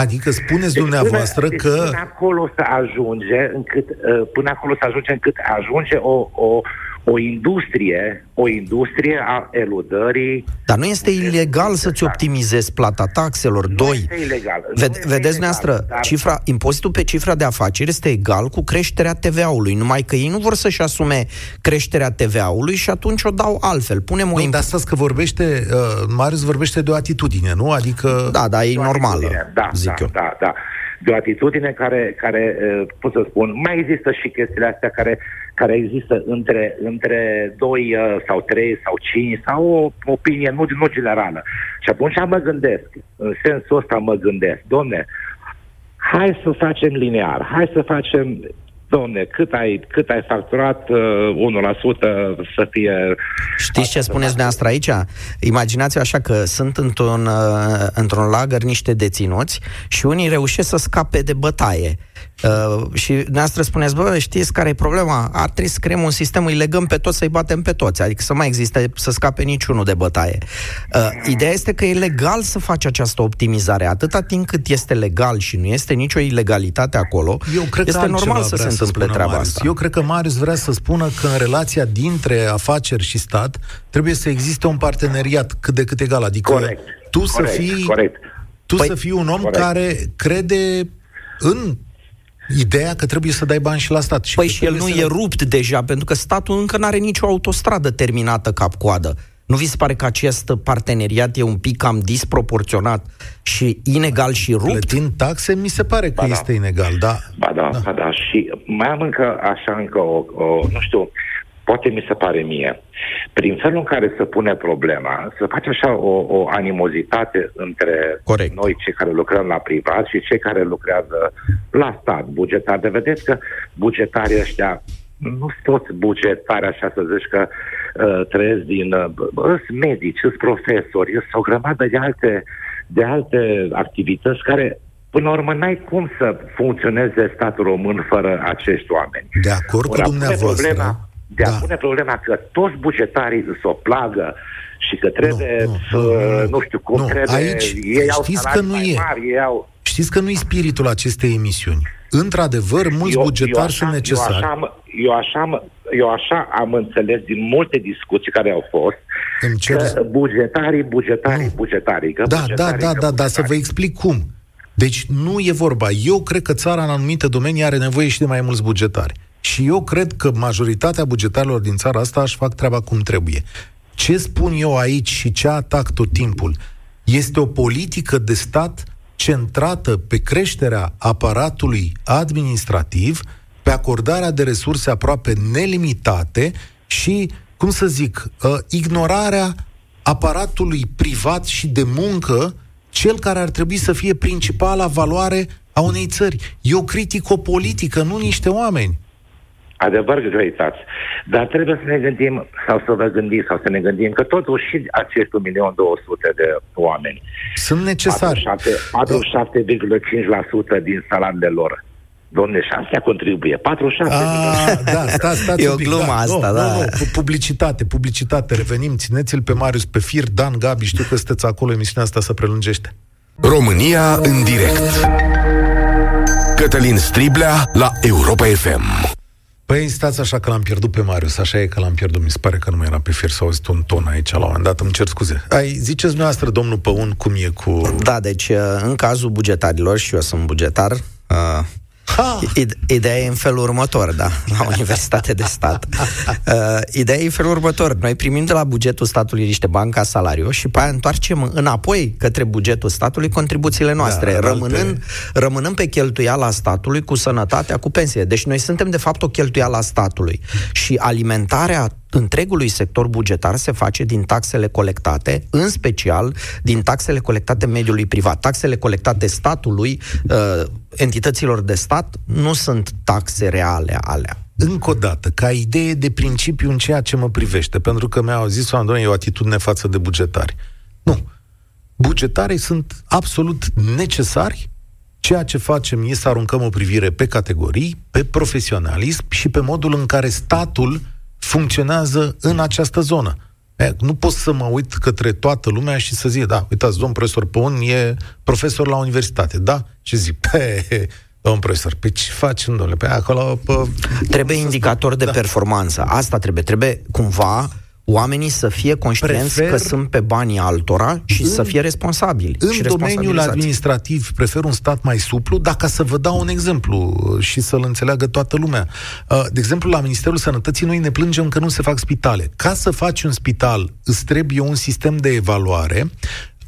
Adică spuneți Deci dumneavoastră până, că... Deci până acolo să ajunge încât, uh, până acolo să ajunge încât ajunge o, o, o industrie, o industrie a eludării. Dar nu este ilegal să-ți optimizezi plata taxelor. Nu Doi, este ilegal. Nu Ved- este vedeți ilegal, noastră, dar- cifra, impozitul pe cifra de afaceri este egal cu creșterea TVA-ului, numai că ei nu vor să-și asume creșterea TVA-ului și atunci o dau altfel. Punem o Nu, imp- dar stați că vorbește, uh, Marius vorbește de o atitudine, nu? Adică... Da, da, e de o normală, atitudine, da, zic da, eu. Da, da. De o atitudine care, care uh, pot să spun, mai există și chestiile astea care, care există între, între doi uh, sau trei sau cinci sau o opinie nu, nu generală. Și atunci mă gândesc, în sensul ăsta mă gândesc, domne, hai să facem linear, hai să facem Domne, cât ai, cât ai facturat, uh, 1% să fie... Știți ce spuneți dumneavoastră aici? Imaginați-vă așa că sunt într-un, uh, într-un lagăr niște deținuți și unii reușesc să scape de bătaie. Uh, și dumneavoastră spuneți, bă, știți care e problema? Ar trebui să creăm un sistem, îi legăm pe toți, să-i batem pe toți. Adică să mai existe, să scape niciunul de bătaie. Uh, ideea este că e legal să faci această optimizare. Atâta timp cât este legal și nu este nicio ilegalitate acolo, Eu cred este că normal altceva să se vrea întâmple spună treaba Marius. asta. Eu cred că Marius vrea să spună că în relația dintre afaceri și stat trebuie să existe un parteneriat cât de cât egal. Adică Corect. tu să corect, fii Corect. tu Păi- să fii un om Corect. care crede în ideea că trebuie să dai bani și la stat. Și Păi că și el nu trebuie e să- rupt deja, pentru că statul încă nu are nicio autostradă terminată cap-coadă. Nu vi se pare că acest parteneriat e un pic cam disproporționat și inegal și rupt? Plătind taxe, mi se pare că Ba da. este inegal, da. Ba da, ba da. Și mai am încă așa încă o, o, nu știu, poate mi se pare mie, prin felul în care se pune problema, să face așa o, o animozitate între Corect. noi, cei care lucrăm la privat și cei care lucrează la stat, bugetar. De vedeți că bugetarii ăștia nu sunt toți bugetari, așa să zici că uh, trăiesc din... Uh, sunt medici, sunt profesori, sunt o grămadă de alte, de alte activități care Până la urmă, n-ai cum să funcționeze statul român fără acești oameni. De acord cu Ori a pune dumneavoastră. Problema, de a Da. pune problema că toți bugetarii sunt o plagă și că trebuie Nu, nu, să, nu, nu. nu știu cum Nu, trebuie, aici ei au știți salarii că nu mai e. mari, ei au... Știți că nu-i spiritul acestei emisiuni. Într-adevăr, mulți bugetari sunt necesari. Eu așa, am- eu, așa, am- eu așa am înțeles din multe discuții care au fost Îmi cer... că bugetarii, bugetarii, Nu. bugetarii, că Da, da, bugetarii, da, că da, da, să vă bugetarii. explic cum. Deci nu e vorba. Eu cred că țara în anumite domenii are nevoie și de mai mulți bugetari. Și eu cred că majoritatea bugetarilor din țara asta își fac treaba cum trebuie. Ce spun eu aici și ce atac tot timpul este o politică de stat centrată pe creșterea aparatului administrativ, pe acordarea de resurse aproape nelimitate și, cum să zic, uh, ignorarea aparatului privat și de muncă, cel care ar trebui să fie principala valoare a unei țări. Eu critic o politică, nu niște oameni. Adevăr că uitați. Dar trebuie să ne gândim, sau să vă gândiți, sau să ne gândim că totuși și acești 1.200.000 de oameni, Sunt necesari. 47,5% din salariile lor, domne, și astea contribuie. 47. A, da, stați, stați E un o pic, glumă da. asta, nu, da. Nu, nu, pu- publicitate, publicitate. Revenim, țineți-l pe Marius pe fir. Dan, Gabi, știu că sunteți acolo, emisiunea asta se prelungește. România în direct Cătălin Striblea la Europa FM Păi stați așa că l-am pierdut pe Marius, așa e că l-am pierdut, mi se pare că nu mai era pe fir, s-a auzit un ton aici la un moment dat, îmi cer scuze. Ai, ziceți dumneavoastră, domnul Păun, cum e cu... Da, deci uh, în cazul bugetarilor, și eu sunt bugetar, uh, Ha! ide- ideea e în felul următor, da, la Universitate de Stat. Uh, ideea e în felul următor. Noi primim de la bugetul statului niște bani ca salariu și pe aia întoarcem înapoi către bugetul statului contribuțiile noastre, Da, da, în rămânând, alte- rămânând pe cheltuiala statului cu sănătatea, cu pensie. Deci noi suntem de fapt o cheltuială a statului și alimentarea întregului sector bugetar se face din taxele colectate, în special din taxele colectate mediului privat. Taxele colectate statului, uh, entităților de stat, nu sunt taxe reale alea. încă o dată, ca idee de principiu în ceea ce mă privește, pentru că mi-au zis oameni, e o atitudine față de bugetari. Nu. Bugetarii sunt absolut necesari. Ceea ce facem este să aruncăm o privire pe categorii, pe profesionalism și pe modul în care statul funcționează în această zonă. E, nu pot să mă uit către toată lumea și să zic, da, uitați, domn profesor Păun e profesor la universitate, da? Și zic, pe, Domnul profesor, pe ce facem, domnule? Pe acolo... Pe... Trebuie indicator de da. performanță. Asta trebuie. Trebuie cumva oamenii să fie conștienți prefer, că sunt pe banii altora și în, să fie responsabili. În și domeniul administrativ prefer un stat mai suplu, dacă să vă dau un exemplu și să-l înțeleagă toată lumea. Uh, de exemplu, la Ministerul Sănătății noi ne plângem că nu se fac spitale. Ca să faci un spital, îți trebuie un sistem de evaluare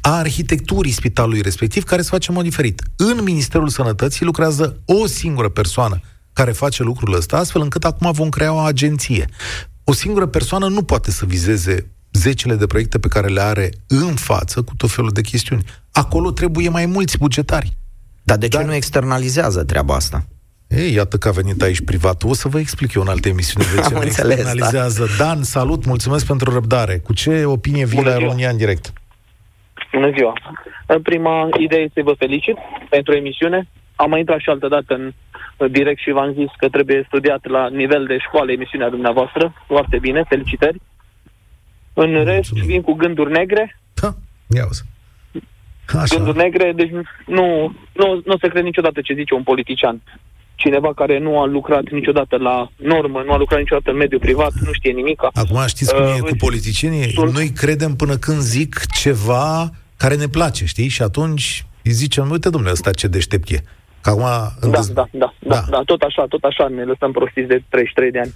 a arhitecturii spitalului respectiv, care se face în mod diferit. În Ministerul Sănătății lucrează o singură persoană care face lucrul ăsta, astfel încât acum vom crea o agenție. O singură persoană nu poate să vizeze zecile de proiecte pe care le are în față cu tot felul de chestiuni. Acolo trebuie mai mulți bugetari. Dar de ce Dar... nu externalizează treaba asta? Ei, iată că a venit aici privat. O să vă explic eu în alte emisiuni de ce nu externalizează. Da. Dan, salut, mulțumesc pentru răbdare. Cu ce opinie vii la România în direct? Bună ziua! Prima idee este să vă felicit pentru emisiune. Am mai intrat și altă dată în direct și v-am zis că trebuie studiat la nivel de școală emisiunea dumneavoastră. Foarte bine, felicitări. În Mulțumim. rest, vin cu gânduri negre. Da, ia Așa. Gânduri negre, deci nu, nu, nu se crede niciodată ce zice un politician. Cineva care nu a lucrat niciodată la normă, nu a lucrat niciodată în mediul privat, nu știe nimic. Acum știți cum uh, e cu politicienii? Sunt... Noi credem până când zic ceva care ne place, știi? Și atunci îi zicem, uite, domnule, ăsta ce deștept e. Că acum... Da, dez... da, da, da, da, da, tot așa, tot așa ne lăsăm prostiți de 33 de ani.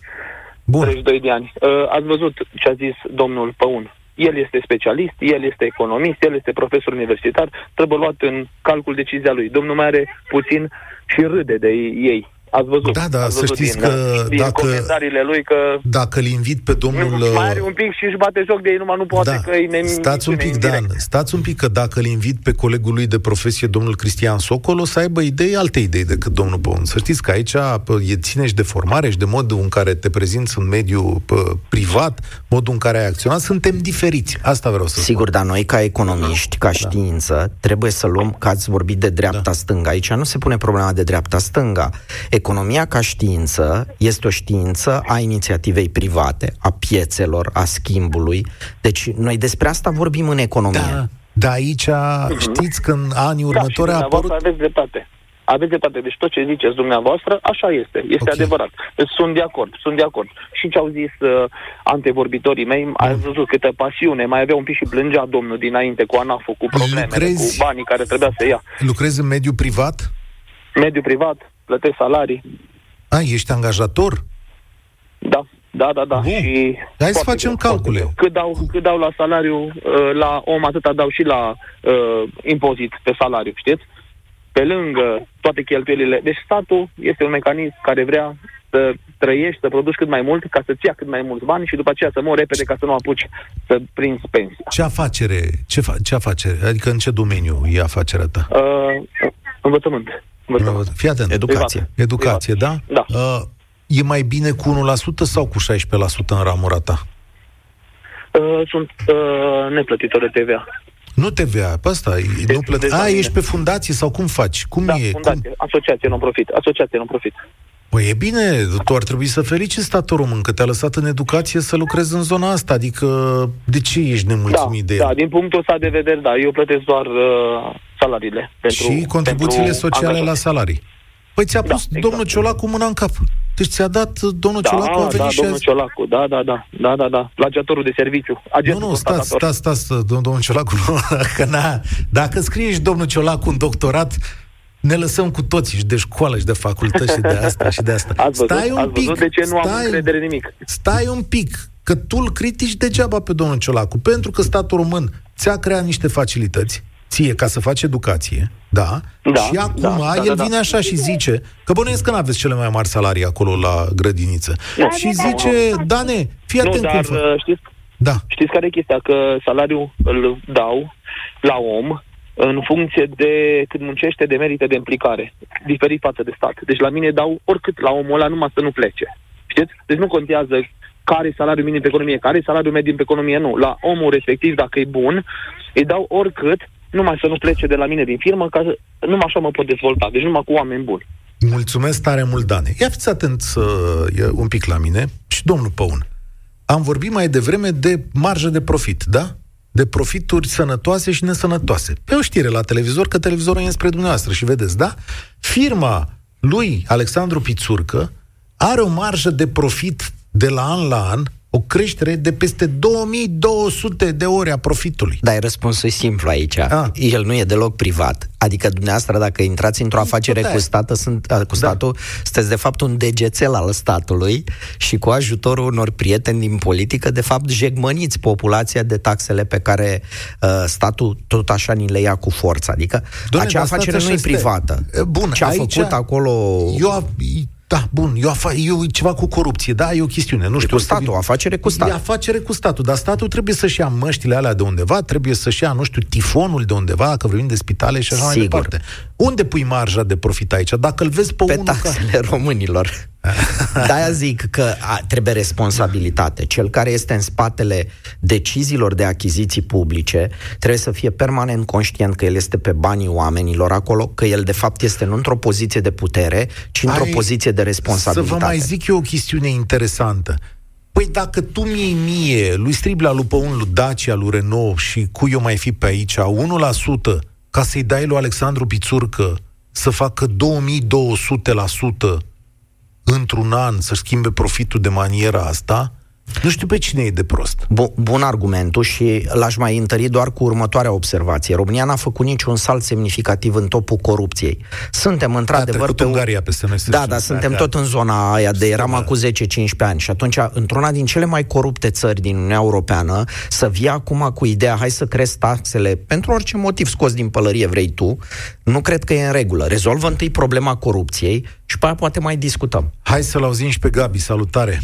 Bun. 32 de ani. Uh, ați văzut ce a zis domnul Păun. El este specialist, el este economist, el este profesor universitar, trebuie luat în calcul decizia lui. Domnul mai are puțin și râde de ei. Ați văzut. Da, da, ați să știți din, că din dacă, comentariile lui că... Dacă îl invit pe domnul... Mai are un pic și își bate joc de ei, numai nu poate da. că e Stați un pic, Dan, stați un pic că dacă îl invit pe colegul lui de profesie, domnul Cristian Socol, o să aibă idei, alte idei decât domnul Păun. Să știți că aici e ține și de formare și de modul în care te prezinți în mediul privat, modul în care ai acționat, suntem diferiți. Asta vreau să Sigur, spun. dar noi ca economiști, ca da. știință, da. trebuie să luăm, că ați vorbit de dreapta-stânga. Da. Aici nu se pune problema de dreapta-stânga Economia ca știință este o știință a inițiativei private, a piețelor, a schimbului. Deci noi despre asta vorbim în economie. Da, dar aici știți că în anii următori da, a apărut... aveți dreptate. Aveți dreptate. Deci tot ce ziceți dumneavoastră, așa este. Este okay. adevărat. Deci sunt de acord. Sunt de acord. Și ce au zis uh, antevorbitorii mei, mm. ai văzut câtă pasiune. Mai avea un pic și plângea domnul dinainte cu ANAF, cu probleme, cu banii care trebuia să ia. Lucrezi în mediul privat? Mediu privat plătesc salarii. A, ești angajator? Da, da, da, da. Bun. Și Hai să facem greu, calcule. Cât dau, cât dau la salariu uh, la om, atâta dau și la uh, impozit pe salariu, știți? Pe lângă toate cheltuielile. Deci statul este un mecanism care vrea să trăiești, să produci cât mai mult, ca să-ți ia cât mai mulți bani și după aceea să mori repede ca să nu apuci să prinzi pensia. Ce afacere? Ce, fa- ce afacere? Adică în ce domeniu e afacerea ta? Uh, învățământ. Fii atent. Educație. Educație, da? Da. Uh, e mai bine cu 1% sau cu 16% în ramura ta? Uh, sunt uh, neplătitor de TVA. Nu TVA, pe asta, nu plăti. A, ești pe fundație sau cum faci? Cum da, e? fundație, cum? asociație non-profit, asociație non-profit. Păi e bine, tu ar trebui să feliciți statul român că te-a lăsat în educație să lucrezi în zona asta, adică de ce ești nemulțumit da, de el? Da, din punctul ăsta de vedere, da, eu plătesc doar uh, salariile. Pentru, și contribuțiile pentru sociale angajat. la salarii. Păi ți-a da, pus exact. domnul Ciolacu mâna în cap. Deci ți-a dat domnul da, Ciolacu a venit da, și domnul azi... Ciolacu, da, da, da, da, da, da, plagiatorul de serviciu. Nu, nu, stați, stați, stați, domnul Ciolacu, că na, dacă scrie și domnul Ciolacu un doctorat, ne lăsăm cu toții și de școală și de facultăți și de asta și de asta. Ați văzut, stai un ați pic, de ce nu stai, am încredere nimic. Stai un pic, că tu îl critici degeaba pe domnul Ciolacu, pentru că statul român ți-a creat niște facilități, ție, ca să faci educație, da? da și acum da, da, el da, vine da. așa și zice, că bănuiesc că nu aveți cele mai mari salarii acolo la grădiniță. Da, și zice, Dane, fii atent nu, dar, cum fă. știți, da. știți care e chestia? Că salariul îl dau la om în funcție de cât muncește, de merită de implicare, diferit față de stat. Deci la mine dau oricât la omul ăla, numai să nu plece. Știți? Deci nu contează care e salariul minim pe economie, care e salariul mediu pe economie, nu. La omul respectiv, dacă e bun, îi dau oricât, numai să nu plece de la mine din firmă, ca să, numai așa mă pot dezvolta. Deci numai cu oameni buni. Mulțumesc tare mult, Dane. Ia fiți atent să, un pic la mine și domnul Păun. Am vorbit mai devreme de marjă de profit, da? De profituri sănătoase și nesănătoase. Pe o știre la televizor, că televizorul e spre dumneavoastră și vedeți, da? Firma lui, Alexandru Pițurcă, are o marjă de profit de la an la an o creștere de peste 2200 de ore a profitului. Dar răspunsul e simplu aici. A. El nu e deloc privat. Adică dumneavoastră, dacă intrați într-o afacere cu, stată, sunt, cu da. statul, da. sunteți de fapt un degețel al statului și cu ajutorul unor prieteni din politică, de fapt, jegmăniți populația de taxele pe care uh, statul tot așa ni le ia cu forță. Adică Doamne, acea afacere nu e privată. Bun, Ce a aici, făcut acolo... Eu, da, bun, eu, afa- eu ceva cu corupție, da, e o chestiune, nu știu. Cu statul, o afacere cu statul. E afacere cu statul, dar statul trebuie să-și ia măștile alea de undeva, trebuie să-și ia, nu știu, tifonul de undeva, dacă vorbim de spitale și așa Sigur. mai departe. Unde pui marja de profit aici? Dacă îl vezi pe, pe unul taxele ca... românilor. De-aia zic că a, trebuie responsabilitate. Cel care este în spatele deciziilor de achiziții publice trebuie să fie permanent conștient că el este pe banii oamenilor acolo, că el de fapt este nu într-o poziție de putere, ci într-o Ai, poziție de responsabilitate. Să vă mai zic eu o chestiune interesantă. Păi dacă tu mie mie, lui Striblea, lui Păun, lui Dacia, lui Renault și cu eu mai fi pe aici, 1% ca să-i dai lui Alexandru Pițurcă să facă 2200% într-un an să schimbe profitul de maniera asta, nu știu pe cine e de prost. Bun, bun argumentul și l-aș mai întări doar cu următoarea observație. România n-a făcut niciun salt semnificativ în topul corupției. Suntem într-adevăr da, pe Ungaria peste noi. Da, dar suntem da, tot în zona aia de eram acum 10-15 ani și atunci într-una din cele mai corupte țări din Uniunea Europeană să vie acum cu ideea hai să crezi taxele pentru orice motiv scos din pălărie vrei tu, nu cred că e în regulă. Rezolvă întâi problema corupției și pe aia poate mai discutăm. Hai să-l auzim și pe Gabi. Salutare!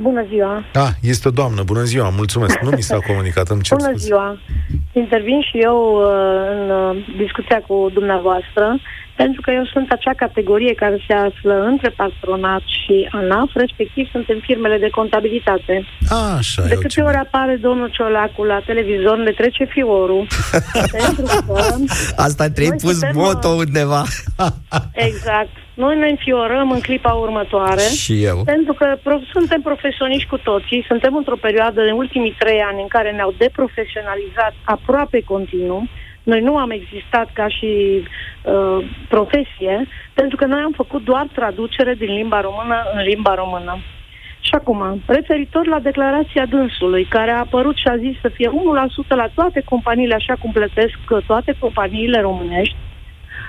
Bună ziua! Da, este o doamnă. Bună ziua, mulțumesc. Nu mi s-a comunicat, îmi cer Bună scuze. ziua! Intervin și eu uh, în uh, discuția cu dumneavoastră, pentru că eu sunt acea categorie care se află între patronat și ANAF, respectiv sunt în firmele de contabilitate. A, așa, de câte ori apare domnul Ciolacu la televizor, ne trece fiorul. pentru că Asta trebuie pus moto undeva. exact. Noi ne înfiorăm în clipa următoare. Și eu. Pentru că pro- suntem profesioniști cu toții, suntem într-o perioadă de ultimii trei ani în care ne-au deprofesionalizat aproape continuu. Noi nu am existat ca și uh, profesie, pentru că noi am făcut doar traducere din limba română în limba română. Și acum, referitor la declarația dânsului, care a apărut și a zis să fie 1% la toate companiile, așa cum plătesc toate companiile românești,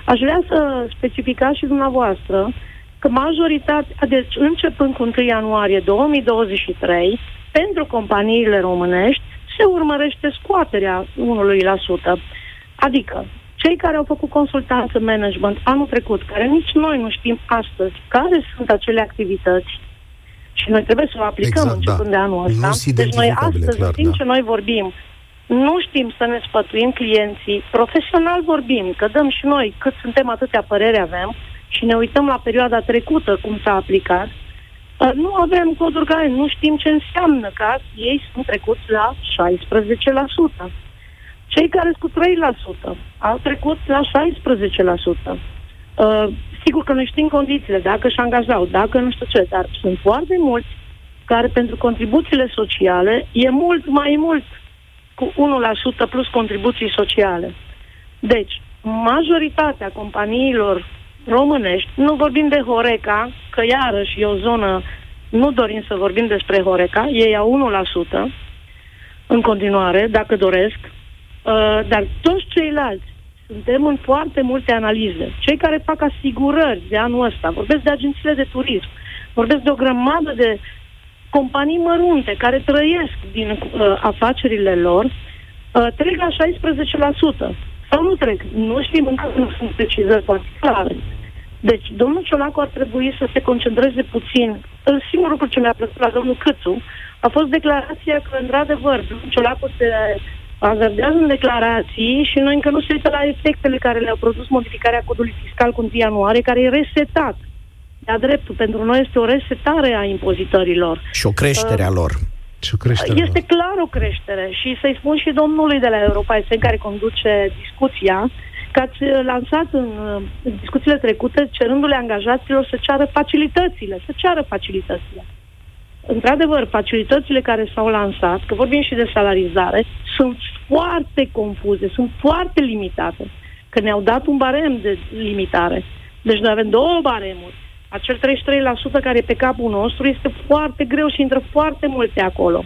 Aș vrea să specificați și dumneavoastră că majoritatea, deci începând cu 1 ianuarie 2023, pentru companiile românești se urmărește scoaterea 1%. Adică, cei care au făcut consultanță management anul trecut, care nici noi nu știm astăzi care sunt acele activități, și noi trebuie să o aplicăm exact, începând da. de anul ăsta. Deci noi astăzi, clar, în timp da. ce noi vorbim nu știm să ne sfătuim clienții. Profesional vorbim, că dăm și noi cât suntem atâtea păreri avem și ne uităm la perioada trecută cum s-a aplicat. Uh, nu avem coduri care nu știm ce înseamnă că ei sunt trecuți la 16%. Cei care sunt cu 3% au trecut la 16%. Uh, sigur că noi știm condițiile, dacă și angajau, dacă nu știu ce, dar sunt foarte mulți care pentru contribuțiile sociale e mult mai mult cu 1% plus contribuții sociale. Deci, majoritatea companiilor românești, nu vorbim de Horeca, că iarăși e o zonă, nu dorim să vorbim despre Horeca, ei au 1% în continuare, dacă doresc, uh, dar toți ceilalți suntem în foarte multe analize. Cei care fac asigurări de anul ăsta, vorbesc de agențiile de turism, vorbesc de o grămadă de companii mărunte care trăiesc din uh, afacerile lor uh, trec la 16%. Sau nu trec. Nu știm, încă nu sunt precizări foarte clare. Deci, domnul Ciolacu ar trebui să se concentreze puțin. Singurul lucru ce mi-a plăcut la domnul Câțu a fost declarația că, într-adevăr, domnul Ciolacu se azardează în declarații și noi încă nu se uită la efectele care le-au produs modificarea codului fiscal cu 1 ianuarie, care e resetat de-a dreptul. Pentru noi este o resetare a impozitărilor. Și o creștere a uh, lor. Și o creștere este lor. clar o creștere și să-i spun și domnului de la Europa FM care conduce discuția că ați lansat în, în discuțiile trecute cerându-le angajaților să ceară facilitățile, să ceară facilitățile. Într-adevăr, facilitățile care s-au lansat, că vorbim și de salarizare, sunt foarte confuze, sunt foarte limitate. Că ne-au dat un barem de limitare Deci noi avem două baremuri. Acel 33% care e pe capul nostru este foarte greu și intră foarte multe acolo.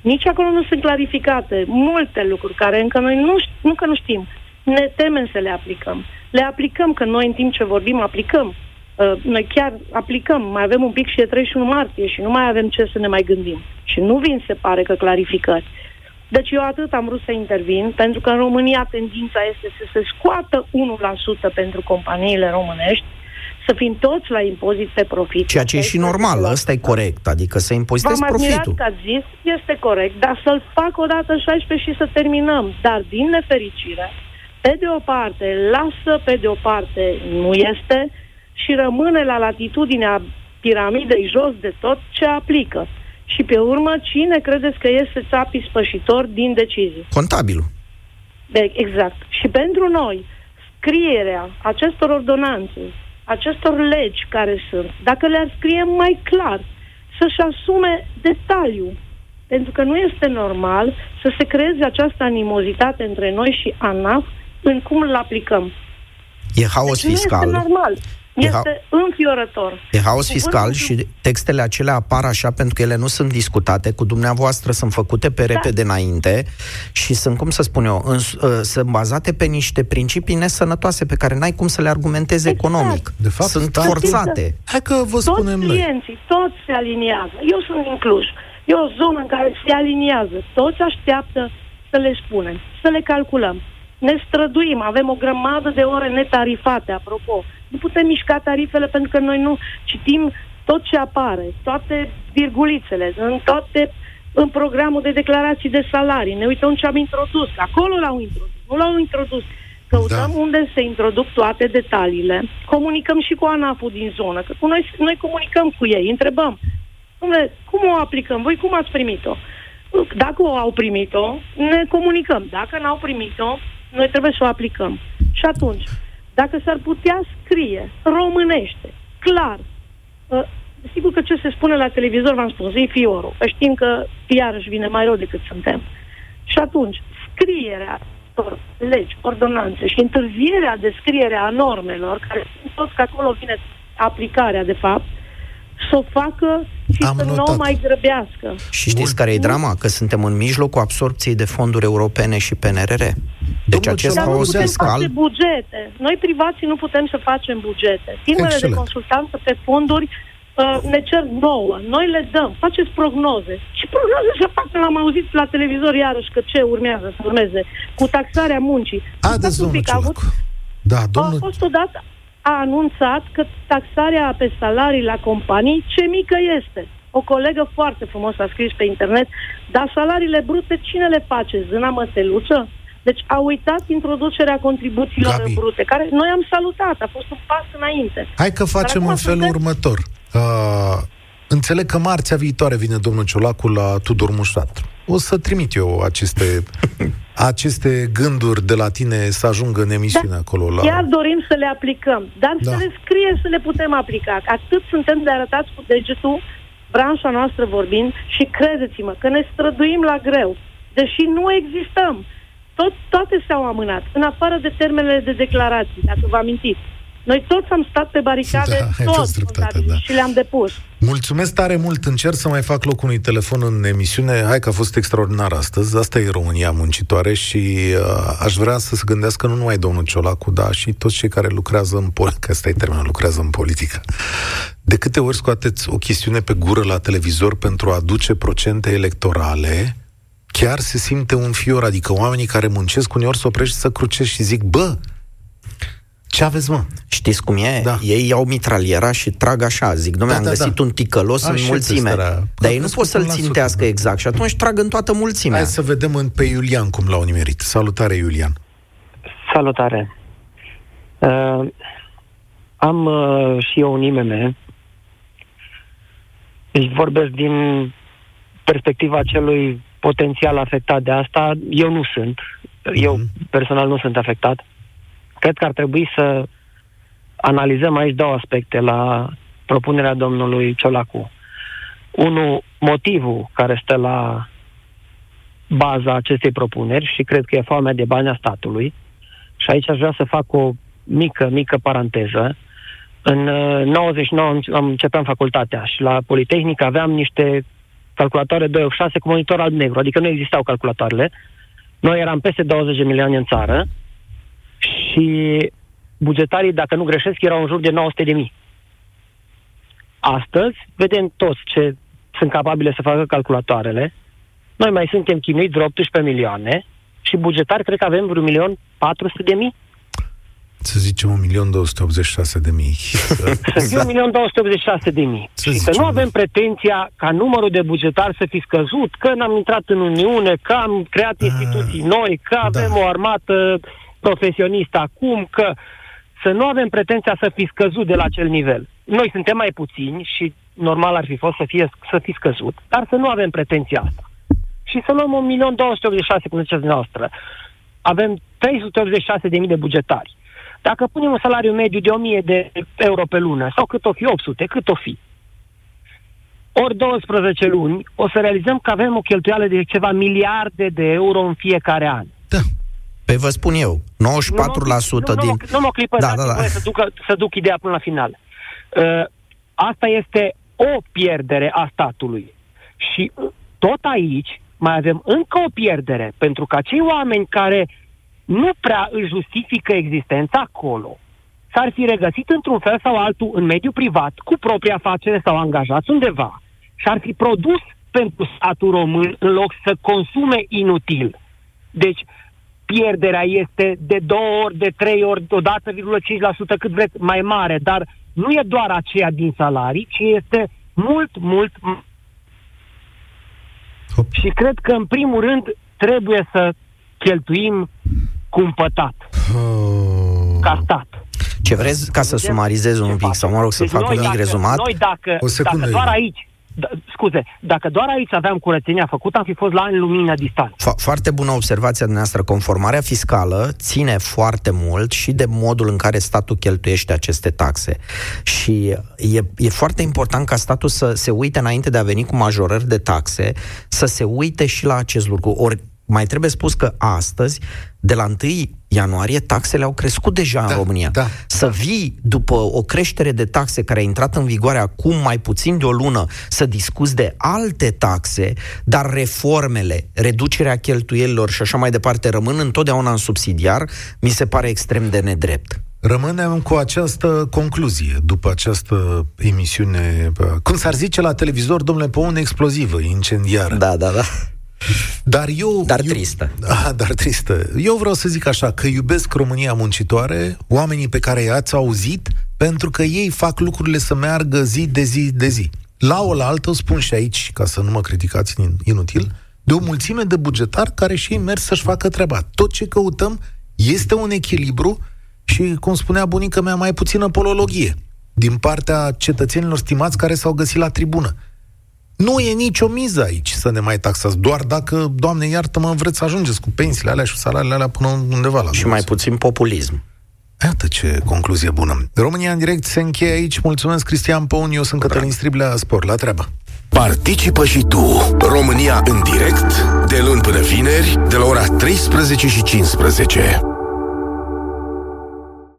Nici acolo nu sunt clarificate multe lucruri care încă noi nu, nu că nu știm. Ne temem să le aplicăm. Le aplicăm, că noi în timp ce vorbim aplicăm. Uh, noi chiar aplicăm, mai avem un pic și e 31 martie și nu mai avem ce să ne mai gândim. Și nu vin, se pare, că clarificări. Deci eu atât am vrut să intervin, pentru că în România tendința este să se scoată 1% pentru companiile românești, să fim toți la impozit pe profit. Ceea ce e și normal, ăsta e corect, adică să impozitezi profitul. că ați zis, este corect, dar să-l fac o dată 16 și să terminăm. Dar, din nefericire, pe de o parte, lasă, pe de o parte, nu este și rămâne la latitudinea piramidei jos de tot ce aplică. Și pe urmă, cine credeți că este țapii spășitor din decizii? Contabilul. De, exact. Și pentru noi, scrierea acestor ordonanțe, acestor legi care sunt, dacă le-ar scrie mai clar, să-și asume detaliu. Pentru că nu este normal să se creeze această animozitate între noi și ANAF în cum îl aplicăm. E haos deci fiscal. Nu este normal. Este ha- înfiorător. E haos fiscal și textele acelea apar așa pentru că ele nu sunt discutate cu dumneavoastră, sunt făcute pe da. repede înainte și sunt, cum să spun eu, în, uh, sunt bazate pe niște principii nesănătoase pe care n-ai cum să le argumentezi exact. economic. De fapt, sunt da, forțate. Hai că vă spunem toți clienții, noi. toți se aliniază. Eu sunt din Cluj. E o zonă în care se aliniază. Toți așteaptă să le spunem, să le calculăm. Ne străduim, avem o grămadă de ore netarifate, apropo nu putem mișca tarifele pentru că noi nu citim tot ce apare, toate virgulițele, în toate în programul de declarații de salarii. Ne uităm ce am introdus. Acolo l-au introdus. Nu l-au introdus. Căutăm da. unde se introduc toate detaliile. Comunicăm și cu ANAF-ul din zonă. Că cu noi, noi comunicăm cu ei. Întrebăm. Dom'le, cum o aplicăm? Voi cum ați primit-o? Dacă o au primit-o, ne comunicăm. Dacă n-au primit-o, noi trebuie să o aplicăm. Și atunci, dacă s-ar putea scrie românește, clar, uh, sigur că ce se spune la televizor, v-am spus, e fiorul, că știm că iarăși vine mai rău decât suntem. Și atunci, scrierea legi, ordonanțe și întârzierea de scriere a normelor, care sunt toți că acolo vine aplicarea, de fapt, să o facă și Am să notat. nu o mai grăbească. Și știți care e drama? Că suntem în mijlocul absorpției de fonduri europene și PNRR. Deci Domnul acest haos fiscal... Face bugete. Noi privații nu putem să facem bugete. Firmele de consultanță pe fonduri uh, ne cer nouă. Noi le dăm. Faceți prognoze. Și prognoze să facă, l-am auzit la televizor iarăși că ce urmează să urmeze cu taxarea muncii. Haideți, domnul avut, Da, domnul... A fost odată, a anunțat că taxarea pe salarii la companii, ce mică este. O colegă foarte frumos a scris pe internet, dar salariile brute cine le face? Zâna măseluță? Deci a uitat introducerea contribuțiilor Gabi. brute, care noi am salutat, a fost un pas înainte. Hai că facem în felul suntem... următor. Uh, înțeleg că marțea viitoare vine domnul Ciolacu la Tudor Mușat. O să trimit eu aceste, aceste gânduri de la tine să ajungă în emisiune da, acolo. La... Chiar dorim să le aplicăm, dar da. să le scrie să le putem aplica. Atât suntem de arătați cu degetul, branșa noastră vorbind, și credeți-mă că ne străduim la greu, deși nu existăm tot, toate s-au amânat, în afară de termenele de declarații, dacă vă amintiți. Noi toți am stat pe baricade, da, toți dreptate, da. și le-am depus. Mulțumesc tare mult, încerc să mai fac loc unui telefon în emisiune. Hai că a fost extraordinar astăzi, asta e România muncitoare și uh, aș vrea să se gândească nu numai domnul Ciolacu, da, și toți cei care lucrează în politică, asta e termenul, lucrează în politică. De câte ori scoateți o chestiune pe gură la televizor pentru a aduce procente electorale, chiar se simte un fior, adică oamenii care muncesc uneori se oprește să crucesc și zic, bă, ce aveți, mă? Știți cum e? Da. Ei iau mitraliera și trag așa, zic, domnule, da, am da, găsit da. un ticălos în mulțime. Dar ei nu pot să-l țintească exact și atunci trag în toată mulțimea. Hai să vedem în, pe Iulian cum l-au nimerit. Salutare, Iulian. Salutare. Uh, am uh, și eu un IMM. Deci vorbesc din perspectiva celui potențial afectat de asta. Eu nu sunt. Eu mm-hmm. personal nu sunt afectat. Cred că ar trebui să analizăm aici două aspecte la propunerea domnului Ciolacu. Unul, motivul care stă la baza acestei propuneri și cred că e foamea de bani a statului. Și aici aș vrea să fac o mică, mică paranteză. În 99 uh, am începeam facultatea și la Politehnică aveam niște calculatoare 286 cu monitor alb-negru, adică nu existau calculatoarele. Noi eram peste 20 de milioane în țară și bugetarii, dacă nu greșesc, erau în jur de 900 de mii. Astăzi, vedem toți ce sunt capabile să facă calculatoarele. Noi mai suntem chinuiți de 18 milioane și bugetari cred că avem vreun milion 400 de mii să zicem 1.286.000 de mii. Să fie 1.286.000 de mii. Să și să nu avem pretenția ca numărul de bugetari să fi scăzut, că n-am intrat în Uniune, că am creat ah. instituții noi, că avem da. o armată profesionistă acum, că să nu avem pretenția să fi scăzut de la acel nivel. Noi suntem mai puțini și normal ar fi fost să, fie, să fi scăzut, dar să nu avem pretenția asta. Și să luăm 1.286.000, cum ziceți noastră. Avem 386.000 de bugetari. Dacă punem un salariu mediu de 1000 de euro pe lună, sau cât o fi, 800, cât o fi, ori 12 luni, o să realizăm că avem o cheltuială de ceva miliarde de euro în fiecare an. Da. Păi vă spun eu, 94% nu, nu, din... Nu, nu mă clipă, da, da, da. Să, duc, să duc ideea până la final. Uh, asta este o pierdere a statului. Și tot aici mai avem încă o pierdere, pentru că acei oameni care nu prea își justifică existența acolo, s-ar fi regăsit într-un fel sau altul în mediul privat, cu propria afacere sau angajați undeva, și ar fi produs pentru statul român în loc să consume inutil. Deci, pierderea este de două ori, de trei ori, odată, 5% cât vreți, mai mare, dar nu e doar aceea din salarii, ci este mult, mult. Hop. Și cred că, în primul rând, trebuie să cheltuim cumpătat. Oh. Ca stat. Ce vreți ca să sumarizez un pic, sau mă rog să deci fac un mic dacă, rezumat? Noi dacă, o secundă, dacă doar aici da, scuze, dacă doar aici aveam curățenia făcută, am fi fost la ani lumină distanță. Fo- foarte bună observația dumneavoastră. Conformarea fiscală ține foarte mult și de modul în care statul cheltuiește aceste taxe. Și e, e foarte important ca statul să se uite înainte de a veni cu majorări de taxe, să se uite și la acest lucru. Ori mai trebuie spus că astăzi, de la 1 ianuarie, taxele au crescut deja da, în România. Da. Să vii după o creștere de taxe care a intrat în vigoare acum mai puțin de o lună, să discuți de alte taxe, dar reformele, reducerea cheltuielilor și așa mai departe rămân întotdeauna în subsidiar, mi se pare extrem de nedrept. Rămânem cu această concluzie după această emisiune, cum s-ar zice la televizor, domnule, pe un explozivă, incendiară. Da, da, da. Dar eu... Dar tristă. Da, dar tristă. Eu vreau să zic așa, că iubesc România muncitoare, oamenii pe care i-ați auzit, pentru că ei fac lucrurile să meargă zi de zi de zi. La o la altă, spun și aici, ca să nu mă criticați inutil, de o mulțime de bugetari care și ei merg să-și facă treaba. Tot ce căutăm este un echilibru și, cum spunea bunica mea, mai puțină polologie din partea cetățenilor stimați care s-au găsit la tribună. Nu e nicio miză aici să ne mai taxați, doar dacă, Doamne iartă-mă, vreți să ajungeți cu pensiile alea și salariile alea până undeva la Și mai puțin populism. Iată ce concluzie bună. România în direct se încheie aici. Mulțumesc, Cristian Păun. Eu sunt Cătălin Striblea, spor la treabă. Participă și tu, România în direct, de luni până vineri, de la ora 13 și 15.